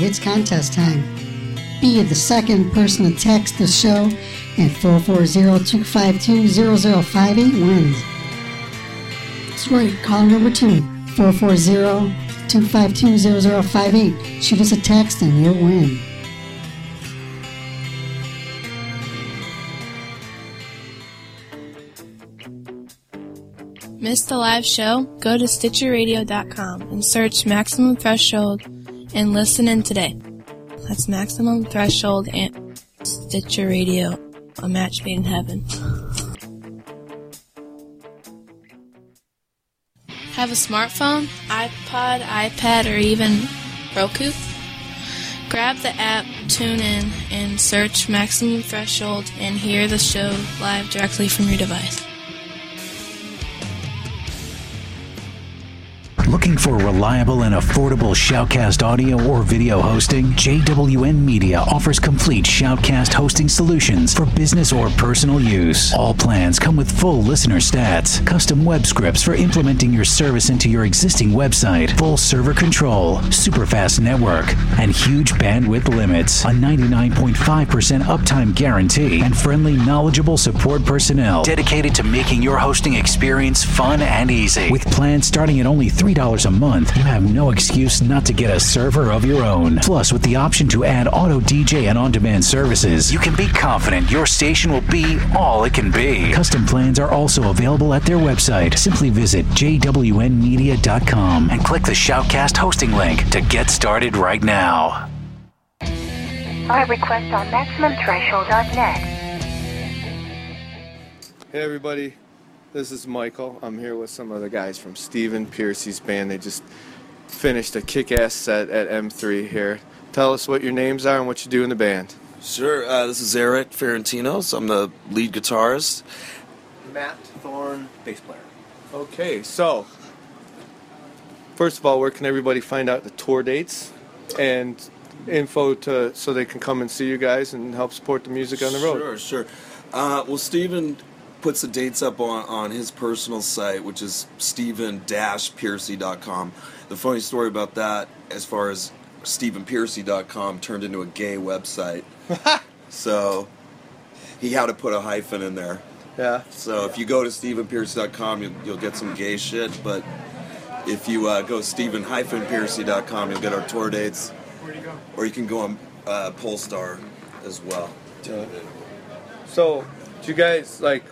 [SPEAKER 13] it's
[SPEAKER 21] contest time. Be the second person to text the show at 440-252-0058 wins. That's right, caller number two, 440-252-0058. Shoot us a text and you'll win.
[SPEAKER 22] Missed the live show? Go to StitcherRadio.com and search Maximum Threshold and listen in today. That's Maximum Threshold and Stitcher Radio, a match made in heaven. Have a smartphone, iPod, iPad, or even Roku? Grab the app, tune in, and search Maximum Threshold and hear the show live directly from your device.
[SPEAKER 23] Looking for reliable and affordable Shoutcast audio or video hosting? JWN Media offers complete Shoutcast hosting solutions for business or personal use. All plans come with full listener stats, custom web scripts for implementing your service into your existing website, full server control, super fast network, and huge bandwidth limits, a 99.5% uptime guarantee, and friendly, knowledgeable support personnel dedicated to making your hosting experience fun and easy. With plans starting at only $3 a month, you have no excuse not to get a server of your own. Plus, with the option to add auto DJ and on demand services, you can be confident your station will be all it can be. Custom plans are also available at their website. Simply visit jwnmedia.com and click the Shoutcast hosting link to get started right now.
[SPEAKER 24] Our request on MaximumThreshold.net.
[SPEAKER 25] Hey everybody, this is Michael. I'm here with some of the guys from Stephen Pearcy's band. They just finished a kick-ass set at M3 here. Tell us what your names are and what you do in the band.
[SPEAKER 26] Sure. Uh, this is Eric Ferentinos. I'm the lead guitarist.
[SPEAKER 27] Matt Thorne, bass player.
[SPEAKER 25] Okay, so first of all, where can everybody find out the tour dates and info to so they can come and see you guys and help support the music on the road?
[SPEAKER 26] Sure, sure. Uh, well, Stephen puts the dates up on, on his personal site, which is stephen-pearcy.com. The funny story about that, as far as stephenpearcy.com turned into a gay website. so he had to put a hyphen in there.
[SPEAKER 25] Yeah.
[SPEAKER 26] So if you go to stephenpearcy.com, you'll, you'll get some gay shit, but if you uh, go stephen-pearcy.com, you'll get our tour dates. Where to go? Or you can go on uh, Pollstar as well.
[SPEAKER 25] So, do you guys like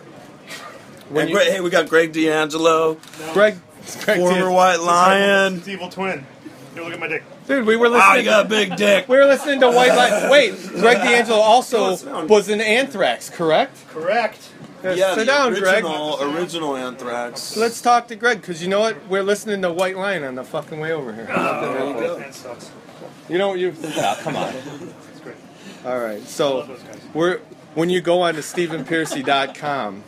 [SPEAKER 26] And Greg- hey, we got Greg D'Angelo.
[SPEAKER 25] Greg, Greg
[SPEAKER 26] former
[SPEAKER 25] D'Angelo.
[SPEAKER 26] White Lion.
[SPEAKER 28] It's evil twin. Here, look at my dick.
[SPEAKER 25] Dude, we were ah, listening.
[SPEAKER 26] Wow, you got a big dick.
[SPEAKER 25] We were listening to White Lion. Wait, Greg D'Angelo also was in Anthrax, correct?
[SPEAKER 28] Correct.
[SPEAKER 25] Yes,
[SPEAKER 26] Yeah,
[SPEAKER 25] sit
[SPEAKER 26] the
[SPEAKER 25] down, Greg.
[SPEAKER 26] original, original Anthrax.
[SPEAKER 25] Let's talk to Greg because you know what? We're listening to White Lion on the fucking way over here.
[SPEAKER 26] Oh, there you go.
[SPEAKER 28] That sucks.
[SPEAKER 25] You know you? Yeah, oh, come on. All right, so we're when you go on to StephenPearcy.com,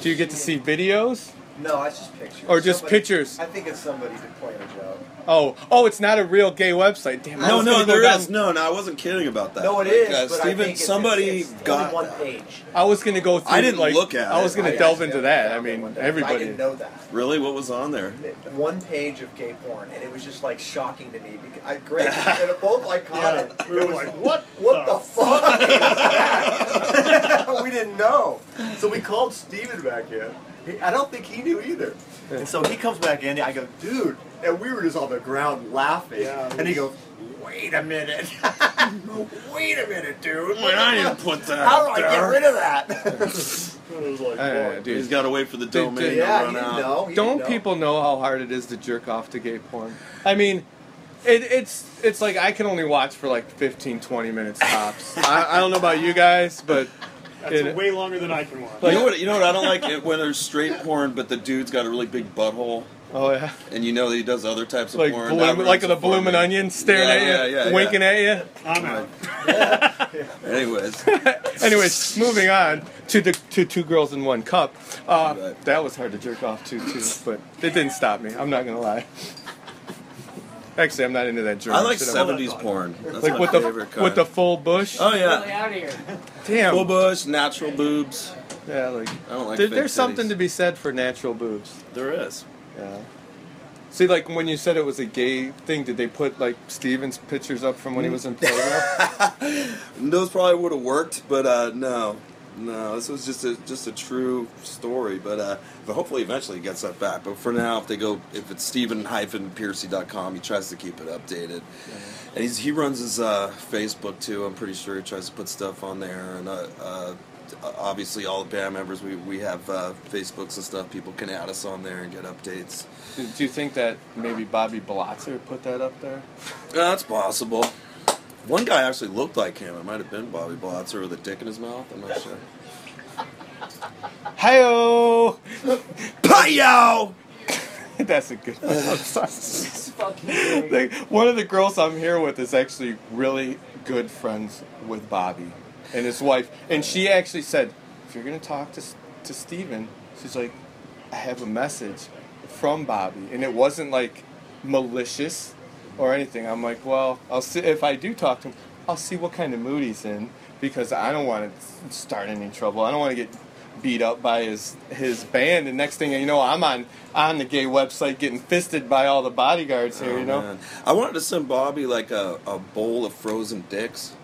[SPEAKER 25] do you get to see videos?
[SPEAKER 27] No, it's just pictures.
[SPEAKER 25] Or just
[SPEAKER 27] Somebody-
[SPEAKER 25] pictures?
[SPEAKER 27] I think it's somebody playing a joke.
[SPEAKER 25] Oh, oh, it's not a real gay website. Damn, I
[SPEAKER 26] No,
[SPEAKER 25] was
[SPEAKER 26] no,
[SPEAKER 25] gonna go
[SPEAKER 26] there
[SPEAKER 25] down-
[SPEAKER 26] is. No, no, I wasn't kidding about that.
[SPEAKER 27] No, it
[SPEAKER 26] Like,
[SPEAKER 27] is.
[SPEAKER 26] uh,
[SPEAKER 27] but I
[SPEAKER 26] Steven,
[SPEAKER 27] think it's,
[SPEAKER 26] somebody
[SPEAKER 27] it's, it's
[SPEAKER 26] got
[SPEAKER 27] only one
[SPEAKER 26] that.
[SPEAKER 27] page.
[SPEAKER 25] I was gonna go through.
[SPEAKER 26] I didn't
[SPEAKER 25] like,
[SPEAKER 26] look at
[SPEAKER 25] I was
[SPEAKER 26] it.
[SPEAKER 25] gonna
[SPEAKER 27] I
[SPEAKER 25] delve
[SPEAKER 27] actually
[SPEAKER 25] into that. I
[SPEAKER 27] found
[SPEAKER 25] mean,
[SPEAKER 27] one day.
[SPEAKER 25] everybody.
[SPEAKER 27] I didn't know that.
[SPEAKER 26] Really, what was on there?
[SPEAKER 27] One page of gay porn, and it was just like shocking to me. Because I, Greg, and both I caught it.
[SPEAKER 28] We were like, what?
[SPEAKER 27] What the fuck? is that? we didn't know. So we called Steven back in. He, I don't think he knew either. And so he comes back in. I go, dude. And we were just on the ground laughing. and he goes, wait a minute. wait a minute, dude.
[SPEAKER 26] Wait, I didn't put that
[SPEAKER 27] How do
[SPEAKER 26] up
[SPEAKER 27] I get rid of that?
[SPEAKER 28] Was like,
[SPEAKER 25] Uh, dude,
[SPEAKER 26] He's got to wait for the domain
[SPEAKER 25] dude,
[SPEAKER 26] to
[SPEAKER 27] yeah,
[SPEAKER 26] run out.
[SPEAKER 27] know.
[SPEAKER 25] Don't
[SPEAKER 27] didn't know.
[SPEAKER 25] people know how hard it is to jerk off to gay porn? I mean, it, it's it's like I can only watch for like 15, 20 minutes tops. I, I don't know about you guys, but
[SPEAKER 28] That's
[SPEAKER 25] it-
[SPEAKER 28] way longer than I can watch.
[SPEAKER 26] you know what? You know what? I don't like it when there's straight porn, but the dude's got a really big butthole,
[SPEAKER 25] oh yeah,
[SPEAKER 26] and you know that he does other types of
[SPEAKER 25] like
[SPEAKER 26] porn.
[SPEAKER 25] bloom, like
[SPEAKER 26] ruins
[SPEAKER 25] the blooming onion staring
[SPEAKER 26] Yeah,
[SPEAKER 25] at you,
[SPEAKER 26] yeah, yeah, yeah.
[SPEAKER 25] winking at you.
[SPEAKER 28] I'm out.
[SPEAKER 26] Anyways,
[SPEAKER 25] Anyways, moving on to the to two girls in one cup. Uh,
[SPEAKER 26] Right.
[SPEAKER 25] That was hard to jerk off to too, but it didn't stop me. I'm not gonna lie. Actually, I'm not into that German
[SPEAKER 26] I like
[SPEAKER 25] shit. I'm-
[SPEAKER 26] '70s porn. That's
[SPEAKER 25] like
[SPEAKER 26] my
[SPEAKER 25] with
[SPEAKER 26] favorite
[SPEAKER 25] the
[SPEAKER 26] kind.
[SPEAKER 25] with the full bush.
[SPEAKER 26] oh yeah,
[SPEAKER 22] out here.
[SPEAKER 25] Damn.
[SPEAKER 26] full bush, natural boobs.
[SPEAKER 25] Yeah, like
[SPEAKER 26] I don't like
[SPEAKER 25] there-
[SPEAKER 26] fake
[SPEAKER 25] there's something
[SPEAKER 26] titties.
[SPEAKER 25] to be said for natural boobs.
[SPEAKER 26] There is.
[SPEAKER 25] Yeah. See, like when you said it was a gay thing, did they put like Steven's pictures up from when he was in Pilgrim?
[SPEAKER 26] Those probably would have worked, but uh, no, no. This was just a just a true story. But uh, but hopefully eventually he gets that back. But for now, if they go, if it's Stephen-Pearcy.com, he tries to keep it updated. And he's, he runs his uh, Facebook too. I'm pretty sure he tries to put stuff on there. And uh, uh, obviously, all the band members, we, we have uh, Facebooks and stuff. People can add us on there and get updates.
[SPEAKER 25] do, do you think that maybe Bobby Blotzer put that up there?
[SPEAKER 26] That's possible. One guy actually looked like him. It might have been Bobby Blotzer with a dick in his mouth. I'm not sure.
[SPEAKER 25] Hi-oh!
[SPEAKER 26] Hi-yo!
[SPEAKER 25] That's a good one. Like, one of the girls I'm here with is actually really good friends with Bobby and his wife. And she actually said, if you're going to talk to, to Steven, she's like, I have a message from Bobby. And it wasn't like malicious or anything. I'm like, well, I'll see if I do talk to him, I'll see what kind of mood he's in because I don't want to start any trouble. I don't want to get beat up by his his band and next thing you know I'm on on the gay website getting fisted by all the bodyguards here, oh, you know.
[SPEAKER 26] Oh, man. I wanted to send Bobby like a, a bowl of frozen dicks.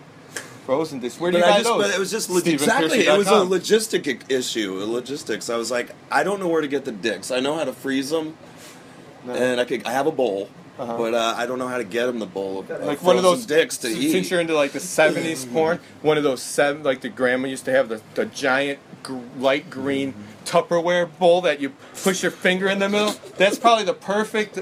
[SPEAKER 25] Frozen dicks. Where do
[SPEAKER 26] But
[SPEAKER 25] you
[SPEAKER 26] I
[SPEAKER 25] buy
[SPEAKER 26] just,
[SPEAKER 25] those?
[SPEAKER 26] but it was just log- exactly. It was a logistic issue, a logistics. I was like, I don't know where to get the dicks. I know how to freeze them, and I could. I have a bowl, Uh-huh. but uh, I don't know how to get him the bowl of, of
[SPEAKER 25] like one of those
[SPEAKER 26] dicks to
[SPEAKER 25] since
[SPEAKER 26] eat.
[SPEAKER 25] Since you're into like the '70s mm-hmm. porn, one of those seven, like the grandma used to have the, the giant gr- light green mm-hmm. Tupperware bowl that you push your finger in the middle. That's probably the perfect,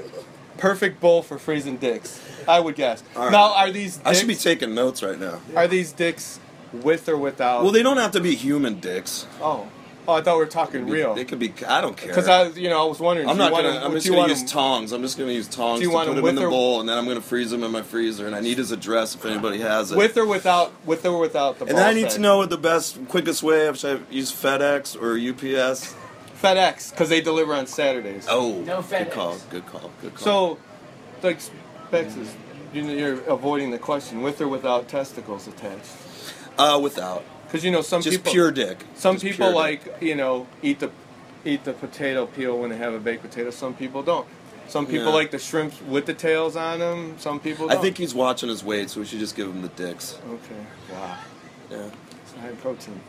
[SPEAKER 25] perfect bowl for freezing dicks. I would guess.
[SPEAKER 26] All right.
[SPEAKER 25] Now, are these? Dicks,
[SPEAKER 26] I should be taking notes right now.
[SPEAKER 25] Are these dicks with or without?
[SPEAKER 26] Well, they don't have to be human dicks.
[SPEAKER 25] Oh, oh, I thought we were talking real.
[SPEAKER 26] They could be. I don't care.
[SPEAKER 25] Because I, you know, I was wondering.
[SPEAKER 26] I'm
[SPEAKER 25] do you
[SPEAKER 26] not
[SPEAKER 25] want
[SPEAKER 26] gonna.
[SPEAKER 25] them-
[SPEAKER 26] I'm just gonna use
[SPEAKER 25] them-
[SPEAKER 26] tongs. I'm just gonna use tongs to put
[SPEAKER 25] them
[SPEAKER 26] them in the
[SPEAKER 25] or-
[SPEAKER 26] bowl, and then I'm gonna freeze them in my freezer. And I need his address if anybody has it.
[SPEAKER 25] With or without, with or without the.
[SPEAKER 26] and then I need
[SPEAKER 25] sack?
[SPEAKER 26] to know what the best, quickest way. If I use FedEx or UPS.
[SPEAKER 25] FedEx because they deliver on Saturdays.
[SPEAKER 26] Oh,
[SPEAKER 25] No FedEx.
[SPEAKER 26] good call. Good call. Good call.
[SPEAKER 25] So, like, Bex is, you know, you're avoiding the question with or without testicles attached.
[SPEAKER 26] Uh, without.
[SPEAKER 25] Because you know some
[SPEAKER 26] Just
[SPEAKER 25] people
[SPEAKER 26] pure dick.
[SPEAKER 25] Some
[SPEAKER 26] Just
[SPEAKER 25] people
[SPEAKER 26] pure dick.
[SPEAKER 25] like you know eat the eat the potato peel when they have a baked potato. Some people don't. Some people
[SPEAKER 26] Yeah.
[SPEAKER 25] like the shrimps with the tails on them. Some people.
[SPEAKER 26] I
[SPEAKER 25] Don't.
[SPEAKER 26] think he's watching his weight, so we should just give him the dicks.
[SPEAKER 25] Okay. Wow.
[SPEAKER 26] Yeah.
[SPEAKER 25] It's high protein.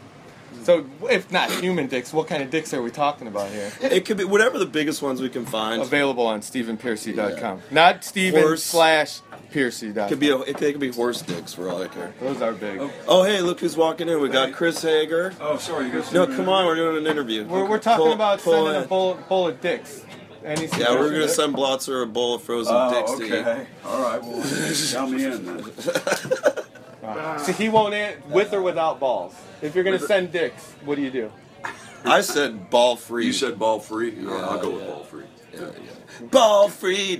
[SPEAKER 25] So, if not human dicks, what kind of dicks are we talking about here?
[SPEAKER 26] It could be whatever the biggest ones we can find.
[SPEAKER 25] Available on StephenPearcy.com. Not Stephen
[SPEAKER 26] Horse.
[SPEAKER 25] slash Pearcy.com.
[SPEAKER 26] Could be a, it could be horse dicks for all I care.
[SPEAKER 25] Those are big.
[SPEAKER 26] Oh, oh hey, look who's walking in. We got Chris Hager.
[SPEAKER 28] Oh, sorry, you guys.
[SPEAKER 26] No, come on, we're doing an interview.
[SPEAKER 25] We're, we're talking
[SPEAKER 26] Pull-
[SPEAKER 25] about
[SPEAKER 26] pull
[SPEAKER 25] sending
[SPEAKER 26] in.
[SPEAKER 25] a bowl, bowl of dicks. Any
[SPEAKER 26] Yeah, we're gonna send Blotzer a bowl of frozen
[SPEAKER 28] Oh,
[SPEAKER 26] dicks to eat.
[SPEAKER 28] okay. All right. Well, count me in then.
[SPEAKER 25] Wow. See, he won't an- with or without balls. If you're gonna send dicks, what do you do?
[SPEAKER 26] I said ball free.
[SPEAKER 28] You said ball free.
[SPEAKER 26] Yeah,
[SPEAKER 28] I'll go with ball free.
[SPEAKER 26] Yeah, yeah. Ball free.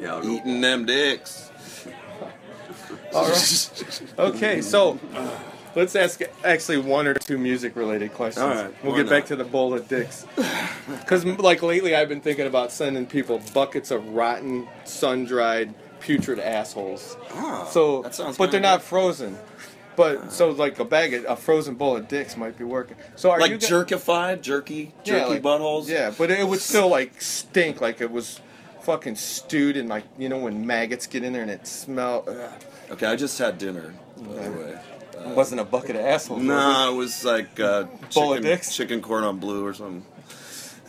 [SPEAKER 28] Yeah,
[SPEAKER 26] eating them dicks.
[SPEAKER 25] All right. Okay, so let's ask actually one or two music related questions.
[SPEAKER 26] All right,
[SPEAKER 25] We'll
[SPEAKER 26] why
[SPEAKER 25] get back to the bowl of dicks. Because like lately, I've been thinking about sending people buckets of rotten, sun dried, putrid assholes.
[SPEAKER 26] Ah,
[SPEAKER 25] so,
[SPEAKER 26] that sounds
[SPEAKER 25] but they're
[SPEAKER 26] kinda
[SPEAKER 25] not frozen. But so like a bag of a frozen bowl of dicks might be working. So are
[SPEAKER 26] like
[SPEAKER 25] you
[SPEAKER 26] jerkified, jerky, jerky
[SPEAKER 25] Yeah, like-
[SPEAKER 26] buttholes.
[SPEAKER 25] Yeah, but it would still like stink like it was fucking stewed and like you know when maggots get in there and it smell. Ugh.
[SPEAKER 26] Okay, I just had dinner. By the way.
[SPEAKER 25] It wasn't a bucket of assholes.
[SPEAKER 26] No, it was like uh,
[SPEAKER 25] Bowl of
[SPEAKER 26] chicken,
[SPEAKER 25] dicks?
[SPEAKER 26] chicken cordon bleu or something.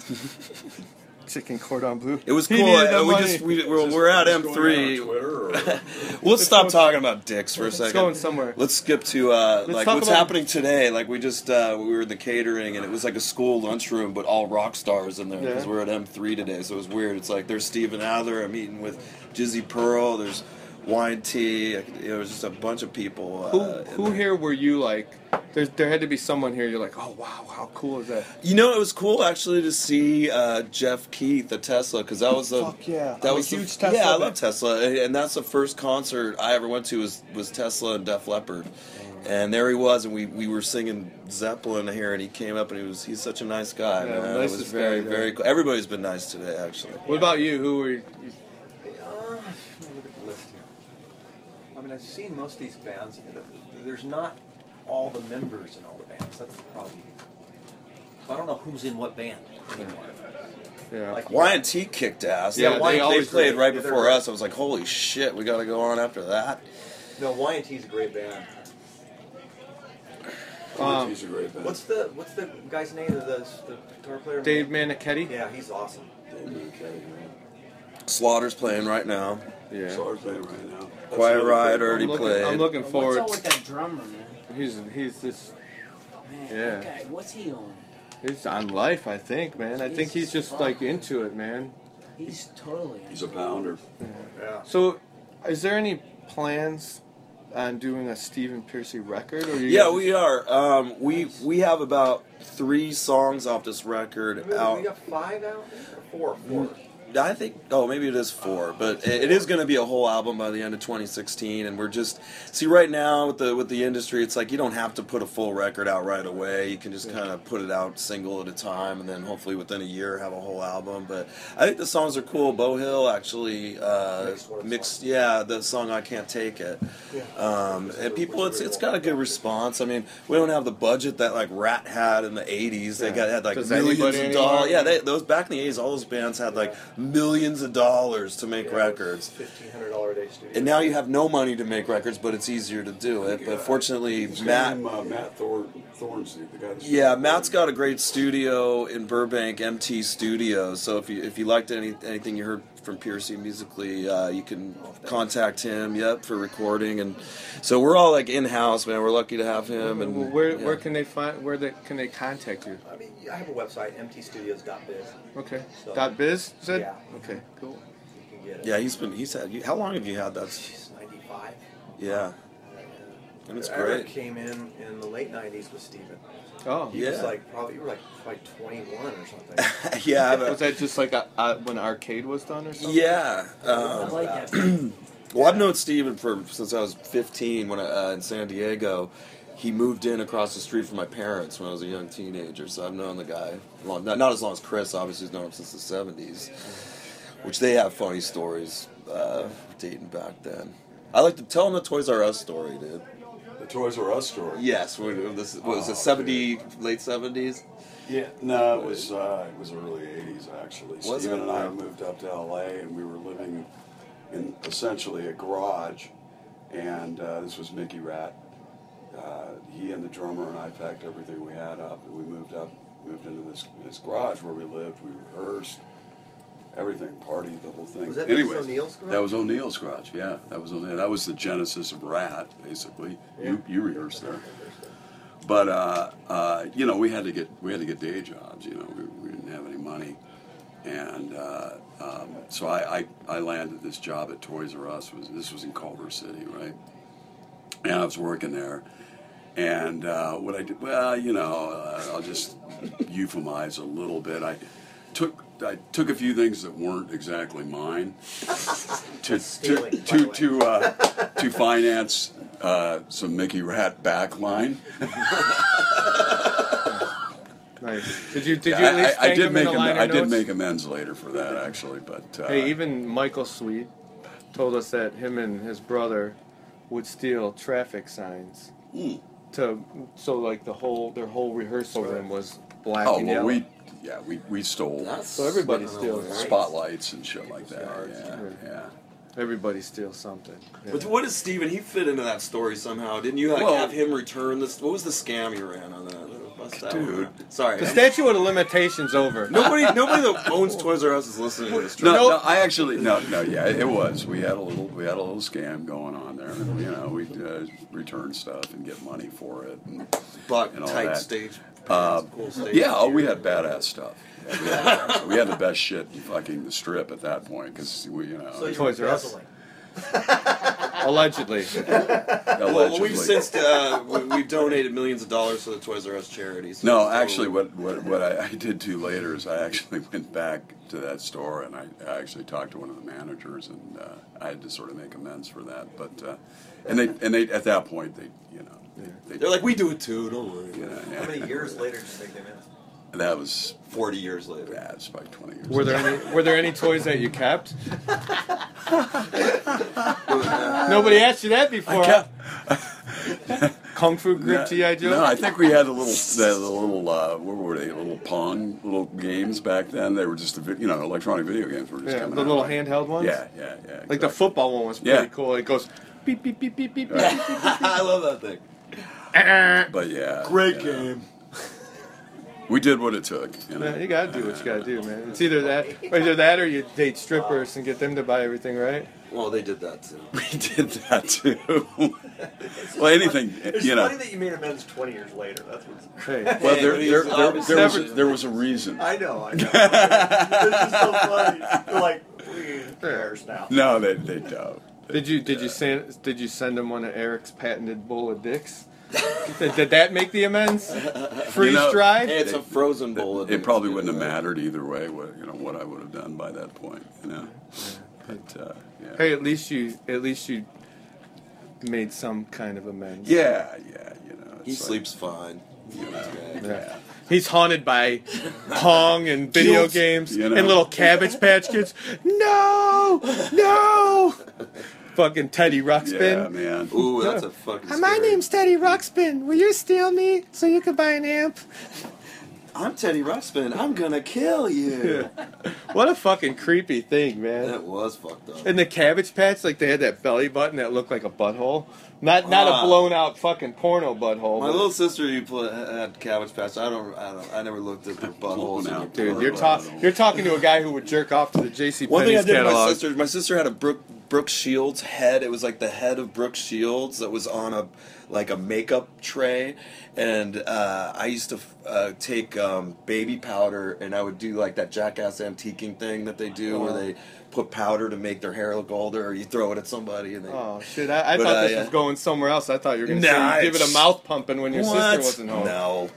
[SPEAKER 25] it? Chicken cordon bleu.
[SPEAKER 26] It was cool.
[SPEAKER 25] needed
[SPEAKER 26] Uh, we
[SPEAKER 25] money.
[SPEAKER 26] just we, we're, we're at
[SPEAKER 28] Just going down on
[SPEAKER 26] M3.
[SPEAKER 28] Twitter or-
[SPEAKER 26] Let's
[SPEAKER 25] It's
[SPEAKER 26] stop
[SPEAKER 25] going-
[SPEAKER 26] talking about dicks for a
[SPEAKER 25] It's
[SPEAKER 26] second.
[SPEAKER 25] going somewhere.
[SPEAKER 26] Let's skip to uh,
[SPEAKER 25] Let's
[SPEAKER 26] like what's
[SPEAKER 25] about-
[SPEAKER 26] happening today. Like we just uh, we were in the catering and it was like a school lunchroom, but all rock stars in there because
[SPEAKER 25] Yeah.
[SPEAKER 26] we're at M3 today. So it was weird. It's like there's Steven Adler. I'm meeting with Jizzy Pearl. There's Y&T. It was just a bunch of people. Uh,
[SPEAKER 25] Who
[SPEAKER 26] in
[SPEAKER 25] who
[SPEAKER 26] there.
[SPEAKER 25] here were you like? There's there had to be someone here. You're like, oh wow, how cool is that?
[SPEAKER 26] You know, it was cool actually to see uh, Jeff Keith at Tesla because that was a
[SPEAKER 25] Fuck yeah.
[SPEAKER 26] that
[SPEAKER 25] I'm a
[SPEAKER 26] was the-
[SPEAKER 25] huge Tesla
[SPEAKER 26] Yeah, I love Tesla, and and that's the first concert I ever went to was was Tesla and Def Leppard, and there he was, and we, we were singing Zeppelin here, and he came up, and he was he's such a nice guy,
[SPEAKER 25] Yeah,
[SPEAKER 26] man. It
[SPEAKER 25] nicest
[SPEAKER 26] was very
[SPEAKER 25] guy,
[SPEAKER 26] very cool. Everybody's been nice today, actually.
[SPEAKER 25] What about you? Who were you?
[SPEAKER 29] Uh, look at the list here. I mean, I've seen most of these bands. There's not all the members in all the bands. That's the problem.
[SPEAKER 30] I don't know who's in what band anymore.
[SPEAKER 25] Yeah.
[SPEAKER 30] Like,
[SPEAKER 26] Y&T kicked ass.
[SPEAKER 30] Yeah,
[SPEAKER 26] they,
[SPEAKER 30] Y&T
[SPEAKER 26] they played right
[SPEAKER 30] Yeah,
[SPEAKER 26] before us. I was like, holy shit, we got to go on after that.
[SPEAKER 30] No, Y&T's a great band.
[SPEAKER 25] Um,
[SPEAKER 28] He's a great band.
[SPEAKER 30] What's the what's the guy's name? The, the, the guitar player.
[SPEAKER 25] Dave Meniketti.
[SPEAKER 30] Yeah, he's awesome.
[SPEAKER 26] Slaughter's playing right now.
[SPEAKER 25] Yeah.
[SPEAKER 28] Slaughter's playing right now.
[SPEAKER 26] Quiet Riot already
[SPEAKER 25] I'm looking,
[SPEAKER 26] played.
[SPEAKER 25] I'm looking
[SPEAKER 31] What's up with that drummer, man?
[SPEAKER 25] He's he's just
[SPEAKER 31] Man,
[SPEAKER 25] Yeah.
[SPEAKER 31] that guy, what's he on?
[SPEAKER 25] he's on life. I think, man. I think he's just like into it, man.
[SPEAKER 31] He's totally.
[SPEAKER 28] He's a pounder.
[SPEAKER 30] Yeah.
[SPEAKER 25] So, is there any plans on doing a Stephen Pearcy record? Or you
[SPEAKER 26] Yeah,
[SPEAKER 25] guys-
[SPEAKER 26] we are. Um, we we have about three songs off this record
[SPEAKER 30] We
[SPEAKER 26] out.
[SPEAKER 30] We got five out or four. Four.
[SPEAKER 26] I think. Oh, maybe it is four, but it, it is going to be a whole album by the end of 2016. And we're just see right now with the with the industry, it's like you don't have to put a full record out right away. You can just kind of put it out single at a time, and then hopefully within a year have a whole album. But I think the songs are cool. Beau Hill actually uh, mixed. Yeah, the song "I Can't Take It." Um, and people, it's it's got a good response. I mean, we don't have the budget that like Ratt had in the '80s. They got had like
[SPEAKER 25] Does
[SPEAKER 26] millions
[SPEAKER 25] anybody
[SPEAKER 26] of dollars. Yeah, they, those back in the '80s, all those bands had like millions of dollars to make records.
[SPEAKER 30] Fifteen hundred dollar a day studio.
[SPEAKER 26] And now you have no money to make records, but it's easier to do it. But fortunately, Matt.
[SPEAKER 28] uh, Matt Thor, Thornstein, the guy
[SPEAKER 26] Yeah, Matt's got a great studio in Burbank, MT Studios. So if you if you liked any anything you heard from Pearcy musically, uh, you can contact him. Yep, for recording. And so we're all like in house, man. We're lucky to have him. And
[SPEAKER 25] Well, where
[SPEAKER 26] yeah.
[SPEAKER 25] where can they find where they, can they contact you?
[SPEAKER 30] I mean, I have a website, mtstudios.biz.
[SPEAKER 25] Okay.
[SPEAKER 30] So-
[SPEAKER 25] Dot biz you said?
[SPEAKER 30] Yeah.
[SPEAKER 25] Okay. Cool.
[SPEAKER 30] You can get it.
[SPEAKER 26] Yeah, he's been he's had. How long have you had that?
[SPEAKER 30] It's 95.
[SPEAKER 26] Yeah, and it's
[SPEAKER 30] Eric
[SPEAKER 26] great.
[SPEAKER 30] came in in the late 90s with Steven.
[SPEAKER 25] Oh.
[SPEAKER 30] He was like, probably, you were like, like 21 or something.
[SPEAKER 26] yeah, but-
[SPEAKER 25] was that just like a, uh, when arcade was done or something?
[SPEAKER 26] Yeah.
[SPEAKER 30] I
[SPEAKER 26] Um,
[SPEAKER 30] like that.
[SPEAKER 26] well, I've known Steven for since I was 15 when I, uh, in San Diego. He moved in across the street from my parents when I was a young teenager, so I've known the guy long, not, not as long as Chris. Obviously, he's known him since the 70s, which they have funny stories uh, dating back then. I like to tell them the Toys R Us story, dude.
[SPEAKER 28] The Toys R Us story.
[SPEAKER 26] Yes, when this what was
[SPEAKER 28] Oh,
[SPEAKER 26] it 70 late 70s?
[SPEAKER 28] Yeah, no, it was uh, it was early '80s actually.
[SPEAKER 26] Was
[SPEAKER 28] Steven
[SPEAKER 26] it?
[SPEAKER 28] and I moved up to LA, and we were living in essentially a garage, and uh, this was Mickey Ratt. Uh, he and the drummer and I packed everything we had up, and we moved up, moved into this this garage where we lived. We rehearsed everything, party, the whole thing.
[SPEAKER 30] Was that Vince
[SPEAKER 28] Anyways,
[SPEAKER 30] O'Neill's garage?
[SPEAKER 28] That was O'Neill's garage. Yeah, that was O'Neill. That was the genesis of Ratt, basically. You you rehearsed there. But uh, uh, you know, we had to get we had to get day jobs. You know, we, we didn't have any money, and uh, um, so I, I I landed this job at Toys R Us. Was this was in Culver City, right? And I was working there, and uh, what I did, well, you know, uh, I'll just euphemize a little bit. I took I took a few things that weren't exactly mine to to
[SPEAKER 30] stealing, by
[SPEAKER 28] to to, uh, to finance uh, some Mickey Ratt backline.
[SPEAKER 25] Nice. Did you did you
[SPEAKER 28] I,
[SPEAKER 25] at least
[SPEAKER 28] I, I
[SPEAKER 25] thank
[SPEAKER 28] did make am- I did make amends later for that actually, but uh,
[SPEAKER 25] Hey, even Michael Sweet told us that him and his brother would steal traffic signs
[SPEAKER 28] Hmm.
[SPEAKER 25] to so like the whole their whole rehearsal room was black
[SPEAKER 28] oh
[SPEAKER 25] and
[SPEAKER 28] well,
[SPEAKER 25] yellow.
[SPEAKER 28] we yeah we we stole
[SPEAKER 25] So everybody steals right?
[SPEAKER 28] spotlights and shit like that. Yeah, yeah.
[SPEAKER 25] Everybody steals something. Yeah.
[SPEAKER 26] But what is Steven? He fit into that story somehow. Didn't you like,
[SPEAKER 28] Well-
[SPEAKER 26] have him return this? What was the scam you ran on that? Bust that
[SPEAKER 28] Dude.
[SPEAKER 26] out. Sorry.
[SPEAKER 25] The statute of limitations over.
[SPEAKER 26] Nobody, nobody that owns Toys R Us is listening to this.
[SPEAKER 28] No,
[SPEAKER 26] track.
[SPEAKER 28] no, I actually no, no, yeah, it was. We had a little, we had a little scam going on there. And, you know, we uh, return stuff and get money for it, and,
[SPEAKER 26] Bought
[SPEAKER 28] and all
[SPEAKER 26] tight
[SPEAKER 28] that.
[SPEAKER 26] stage
[SPEAKER 28] Uh,
[SPEAKER 26] cool stage
[SPEAKER 28] yeah, oh, we had badass stuff. Yeah, we, had, we had the best shit in fucking the strip at that point because we, you know,
[SPEAKER 30] So you
[SPEAKER 25] Toys R Us.
[SPEAKER 30] embezzling.
[SPEAKER 25] Allegedly.
[SPEAKER 26] Well, we've since uh, we, we've donated millions of dollars to the Toys R Us charity. so
[SPEAKER 28] No, actually, what what, what I, I did do later is I actually went back to that store and I, I actually talked to one of the managers and uh, I had to sort of make amends for that. But uh, and they and they at that point they you know they, they
[SPEAKER 26] They're like, we do it too. Don't worry.
[SPEAKER 28] you know,
[SPEAKER 30] How many years later did you think they missed?
[SPEAKER 28] That was
[SPEAKER 26] Forty years later.
[SPEAKER 28] yeah, it's like twenty years.
[SPEAKER 25] Were there any were there any toys that you kept? Nobody asked you that before.
[SPEAKER 28] I kept,
[SPEAKER 25] Kung Fu Grip
[SPEAKER 28] No,
[SPEAKER 25] GI Joe.
[SPEAKER 28] No, I think we had a little, the, the little, uh, what were they? Little Pong, little games back then. They were just, a, vi- you know, electronic video games were just
[SPEAKER 25] yeah,
[SPEAKER 28] coming
[SPEAKER 25] the
[SPEAKER 28] out.
[SPEAKER 25] little handheld ones.
[SPEAKER 28] Yeah, yeah, yeah.
[SPEAKER 25] Like the football one was pretty
[SPEAKER 28] Yeah.
[SPEAKER 25] cool. It goes beep beep beep beep beep. beep,
[SPEAKER 28] Right.
[SPEAKER 25] beep, beep, beep.
[SPEAKER 26] I love that thing.
[SPEAKER 28] But yeah,
[SPEAKER 26] Great
[SPEAKER 28] you know,
[SPEAKER 26] game.
[SPEAKER 28] We did what it took. You know?
[SPEAKER 25] Yeah, you gotta do what you gotta do, man. It's either that, or either that, or you date strippers and get them to buy everything, right?
[SPEAKER 26] Well, they did that too.
[SPEAKER 28] We did that too. well, anything,
[SPEAKER 27] It's
[SPEAKER 28] you know.
[SPEAKER 27] funny that you made amends 20 years later. That's what's
[SPEAKER 25] Hey.
[SPEAKER 28] Well, there, there, there, there, was, a, there was a reason.
[SPEAKER 27] I know, I know. it's just so funny. They're like, we cares now.
[SPEAKER 28] No, they, they don't.
[SPEAKER 25] Did you did you send did you send him one of Eric's patented bowl of dicks? Did, did that make the amends? Freeze
[SPEAKER 28] You know,
[SPEAKER 25] dried?
[SPEAKER 26] It's a frozen bowl. of
[SPEAKER 28] It probably wouldn't have mattered either way. What you know, what I would have done by that point. You know. But uh, yeah.
[SPEAKER 25] Hey, at least you at least you made some kind of amends.
[SPEAKER 28] Yeah, yeah. You know.
[SPEAKER 26] He
[SPEAKER 28] like-
[SPEAKER 26] sleeps fine.
[SPEAKER 28] You know,
[SPEAKER 25] Yeah. He's haunted by Pong and video
[SPEAKER 28] Guilt,
[SPEAKER 25] games
[SPEAKER 28] you know?
[SPEAKER 25] and little Cabbage Patch Kids. No, no. Fucking Teddy Ruxpin.
[SPEAKER 28] Yeah, man.
[SPEAKER 26] Ooh, that's a fucking.
[SPEAKER 25] Hi, my name's Teddy Ruxpin. Will you steal me so you can buy an amp?
[SPEAKER 26] I'm Teddy Ruxpin. I'm gonna kill you.
[SPEAKER 25] What a fucking creepy thing, man.
[SPEAKER 26] That was fucked up.
[SPEAKER 25] And the Cabbage Patch, like they had that belly button that looked like a butthole. Not not
[SPEAKER 26] Ah.
[SPEAKER 25] a blown out fucking porno butthole.
[SPEAKER 26] My
[SPEAKER 25] but-
[SPEAKER 26] little sister, you put had Cabbage Patch. I don't. I don't. I never looked at their buttholes. in their
[SPEAKER 25] Dude, you're,
[SPEAKER 26] butt.
[SPEAKER 25] ta- you're talking to a guy who would jerk off to the J.C.
[SPEAKER 26] One thing I
[SPEAKER 25] Penney's
[SPEAKER 26] did with my
[SPEAKER 25] catalog.
[SPEAKER 26] sister, my sister had a Brooke Brooke Shields head. It was like the head of Brooke Shields that was on a like a makeup tray, and uh, I used to uh, take um, baby powder and I would do like that jackass antiquing thing that they do, where
[SPEAKER 25] Oh.
[SPEAKER 26] they put powder to make their hair look older, or you throw it at somebody and they.
[SPEAKER 25] Oh shit! I, I
[SPEAKER 26] But,
[SPEAKER 25] thought
[SPEAKER 26] uh,
[SPEAKER 25] this
[SPEAKER 26] yeah.
[SPEAKER 25] was going somewhere else. I thought you were going to
[SPEAKER 26] Nah,
[SPEAKER 25] give it a mouth pumping when your
[SPEAKER 26] What?
[SPEAKER 25] sister wasn't home.
[SPEAKER 26] No.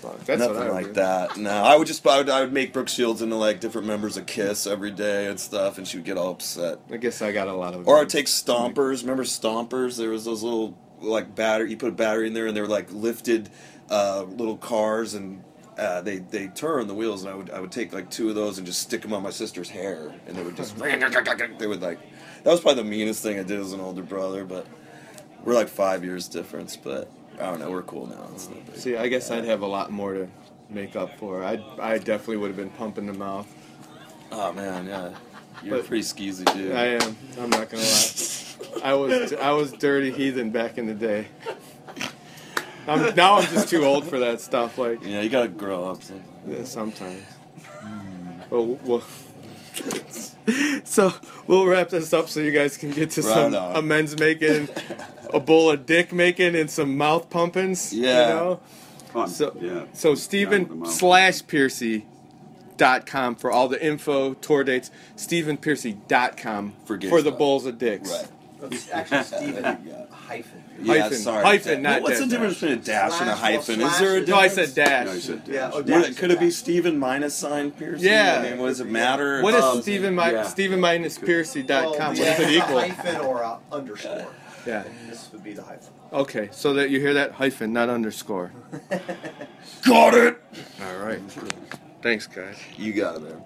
[SPEAKER 25] That's
[SPEAKER 26] Nothing
[SPEAKER 25] what I
[SPEAKER 26] like that. No, I would just I would, I would make Brooke Shields into like different members of Kiss every day and stuff, and she would get all upset.
[SPEAKER 25] I guess I got a lot of.
[SPEAKER 26] Or I'd take Stompers. Remember Stompers? There was those little like battery. You put a battery in there, and they were like lifted uh, little cars, and uh, they they turn the wheels. And I would I would take like two of those and just stick them on my sister's hair, and they would just they would like. That was probably the meanest thing I did as an older brother, but we're like five years difference. But I don't know. We're cool now.
[SPEAKER 25] See, I guess I'd have a lot more to make up for. I I definitely would have been pumping the mouth.
[SPEAKER 26] Oh man, yeah. You're a
[SPEAKER 25] But-
[SPEAKER 26] pretty skeezy dude.
[SPEAKER 25] I am. I'm not gonna lie. I was I was dirty heathen back in the day. I'm, now I'm just too old for that stuff. Like
[SPEAKER 26] Yeah, you gotta grow up. So.
[SPEAKER 25] yeah, sometimes. Well, well, so we'll wrap this up so you guys can get to
[SPEAKER 26] Right
[SPEAKER 25] some
[SPEAKER 26] on.
[SPEAKER 25] amends making, a bowl of dick making, and some mouth pumpings.
[SPEAKER 26] Yeah.
[SPEAKER 25] You know?
[SPEAKER 28] Fun.
[SPEAKER 25] So,
[SPEAKER 28] yeah.
[SPEAKER 25] so Stephen slash Pearcy dot com for all the info, tour dates, StephenPearcy.com for,
[SPEAKER 26] gay
[SPEAKER 25] the bowls of dicks.
[SPEAKER 26] Right.
[SPEAKER 27] It's actually Stephen hyphen.
[SPEAKER 26] Yeah,
[SPEAKER 25] Hyphen.
[SPEAKER 26] sorry.
[SPEAKER 25] Hyphen, not
[SPEAKER 26] What's the difference between a dash and a hyphen?
[SPEAKER 27] well,
[SPEAKER 26] Is there a
[SPEAKER 27] slash
[SPEAKER 25] No, I said dash.
[SPEAKER 28] No, you said
[SPEAKER 27] Yeah, oh, dash
[SPEAKER 26] it-
[SPEAKER 27] is
[SPEAKER 26] could it be. Stephen minus sign Pearcy?
[SPEAKER 25] Yeah.
[SPEAKER 26] I mean, what does it matter?
[SPEAKER 25] What is
[SPEAKER 26] Um,
[SPEAKER 25] Stephen mi-
[SPEAKER 26] yeah.
[SPEAKER 25] Stephen minus Pearcy.com?
[SPEAKER 27] Well,
[SPEAKER 25] What
[SPEAKER 27] yeah,
[SPEAKER 25] does it
[SPEAKER 27] it's a
[SPEAKER 25] equal?
[SPEAKER 27] hyphen or a underscore.
[SPEAKER 25] Yeah.
[SPEAKER 27] And this would be the hyphen.
[SPEAKER 25] Okay, so that you hear that hyphen, not underscore.
[SPEAKER 26] Got it.
[SPEAKER 25] All right. Thanks, guys.
[SPEAKER 26] You got it, man.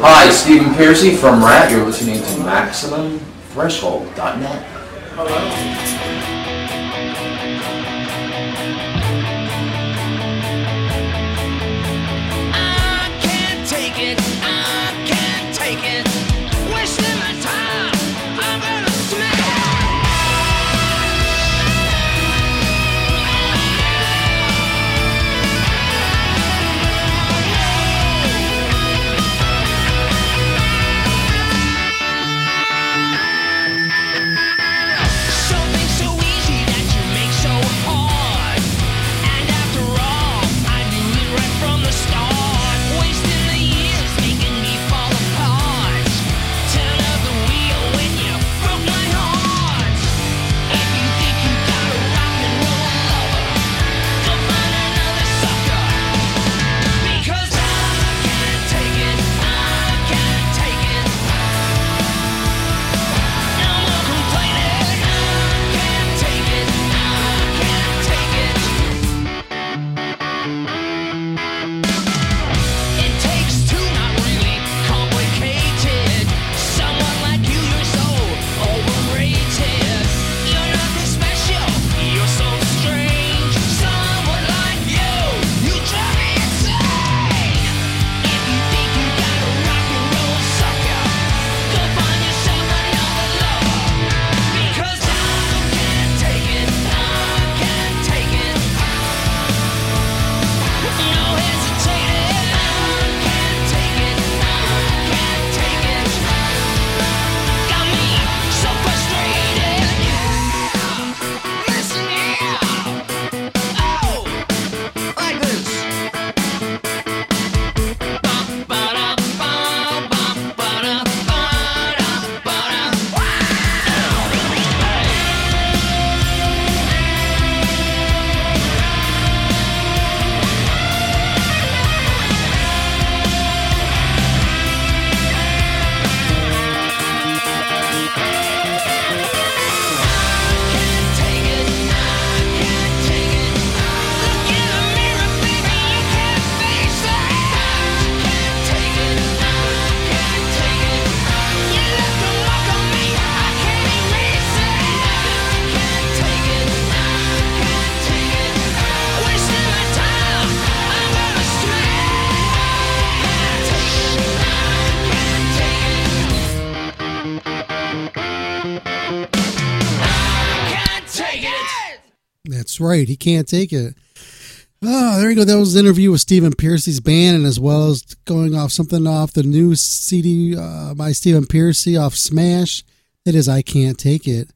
[SPEAKER 32] Hi, Stephen Pearcy from RATT. You're listening to MaximumThreshold.net. Hello.
[SPEAKER 10] I can't take it. I can't take it. Wasting my time.
[SPEAKER 2] He can't take it. Oh, there you go. That was an interview with Stephen Pearcy's band, and as well as going off something off the new CD uh, by Stephen Pearcy off Smash. It is I Can't Take It.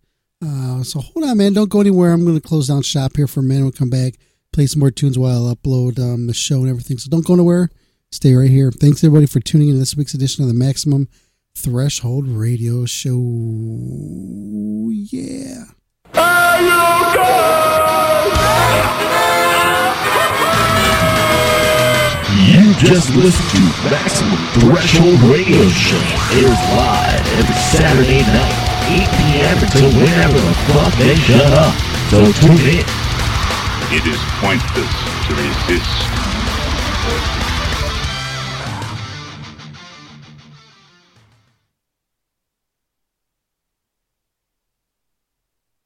[SPEAKER 2] Uh, so hold on, man. Don't go anywhere. I'm going to close down shop here for a minute. We'll come back, play some more tunes while I upload um, the show and everything. So don't go anywhere. Stay right here. Thanks, everybody, for tuning in to this week's edition of the Maximum Threshold Radio Show. Yeah.
[SPEAKER 23] You just listened to Maximum Threshold Radio Show. It is live every Saturday night, 8 p.m. until whenever the fuck they shut up. So tune in.
[SPEAKER 33] It is pointless to resist.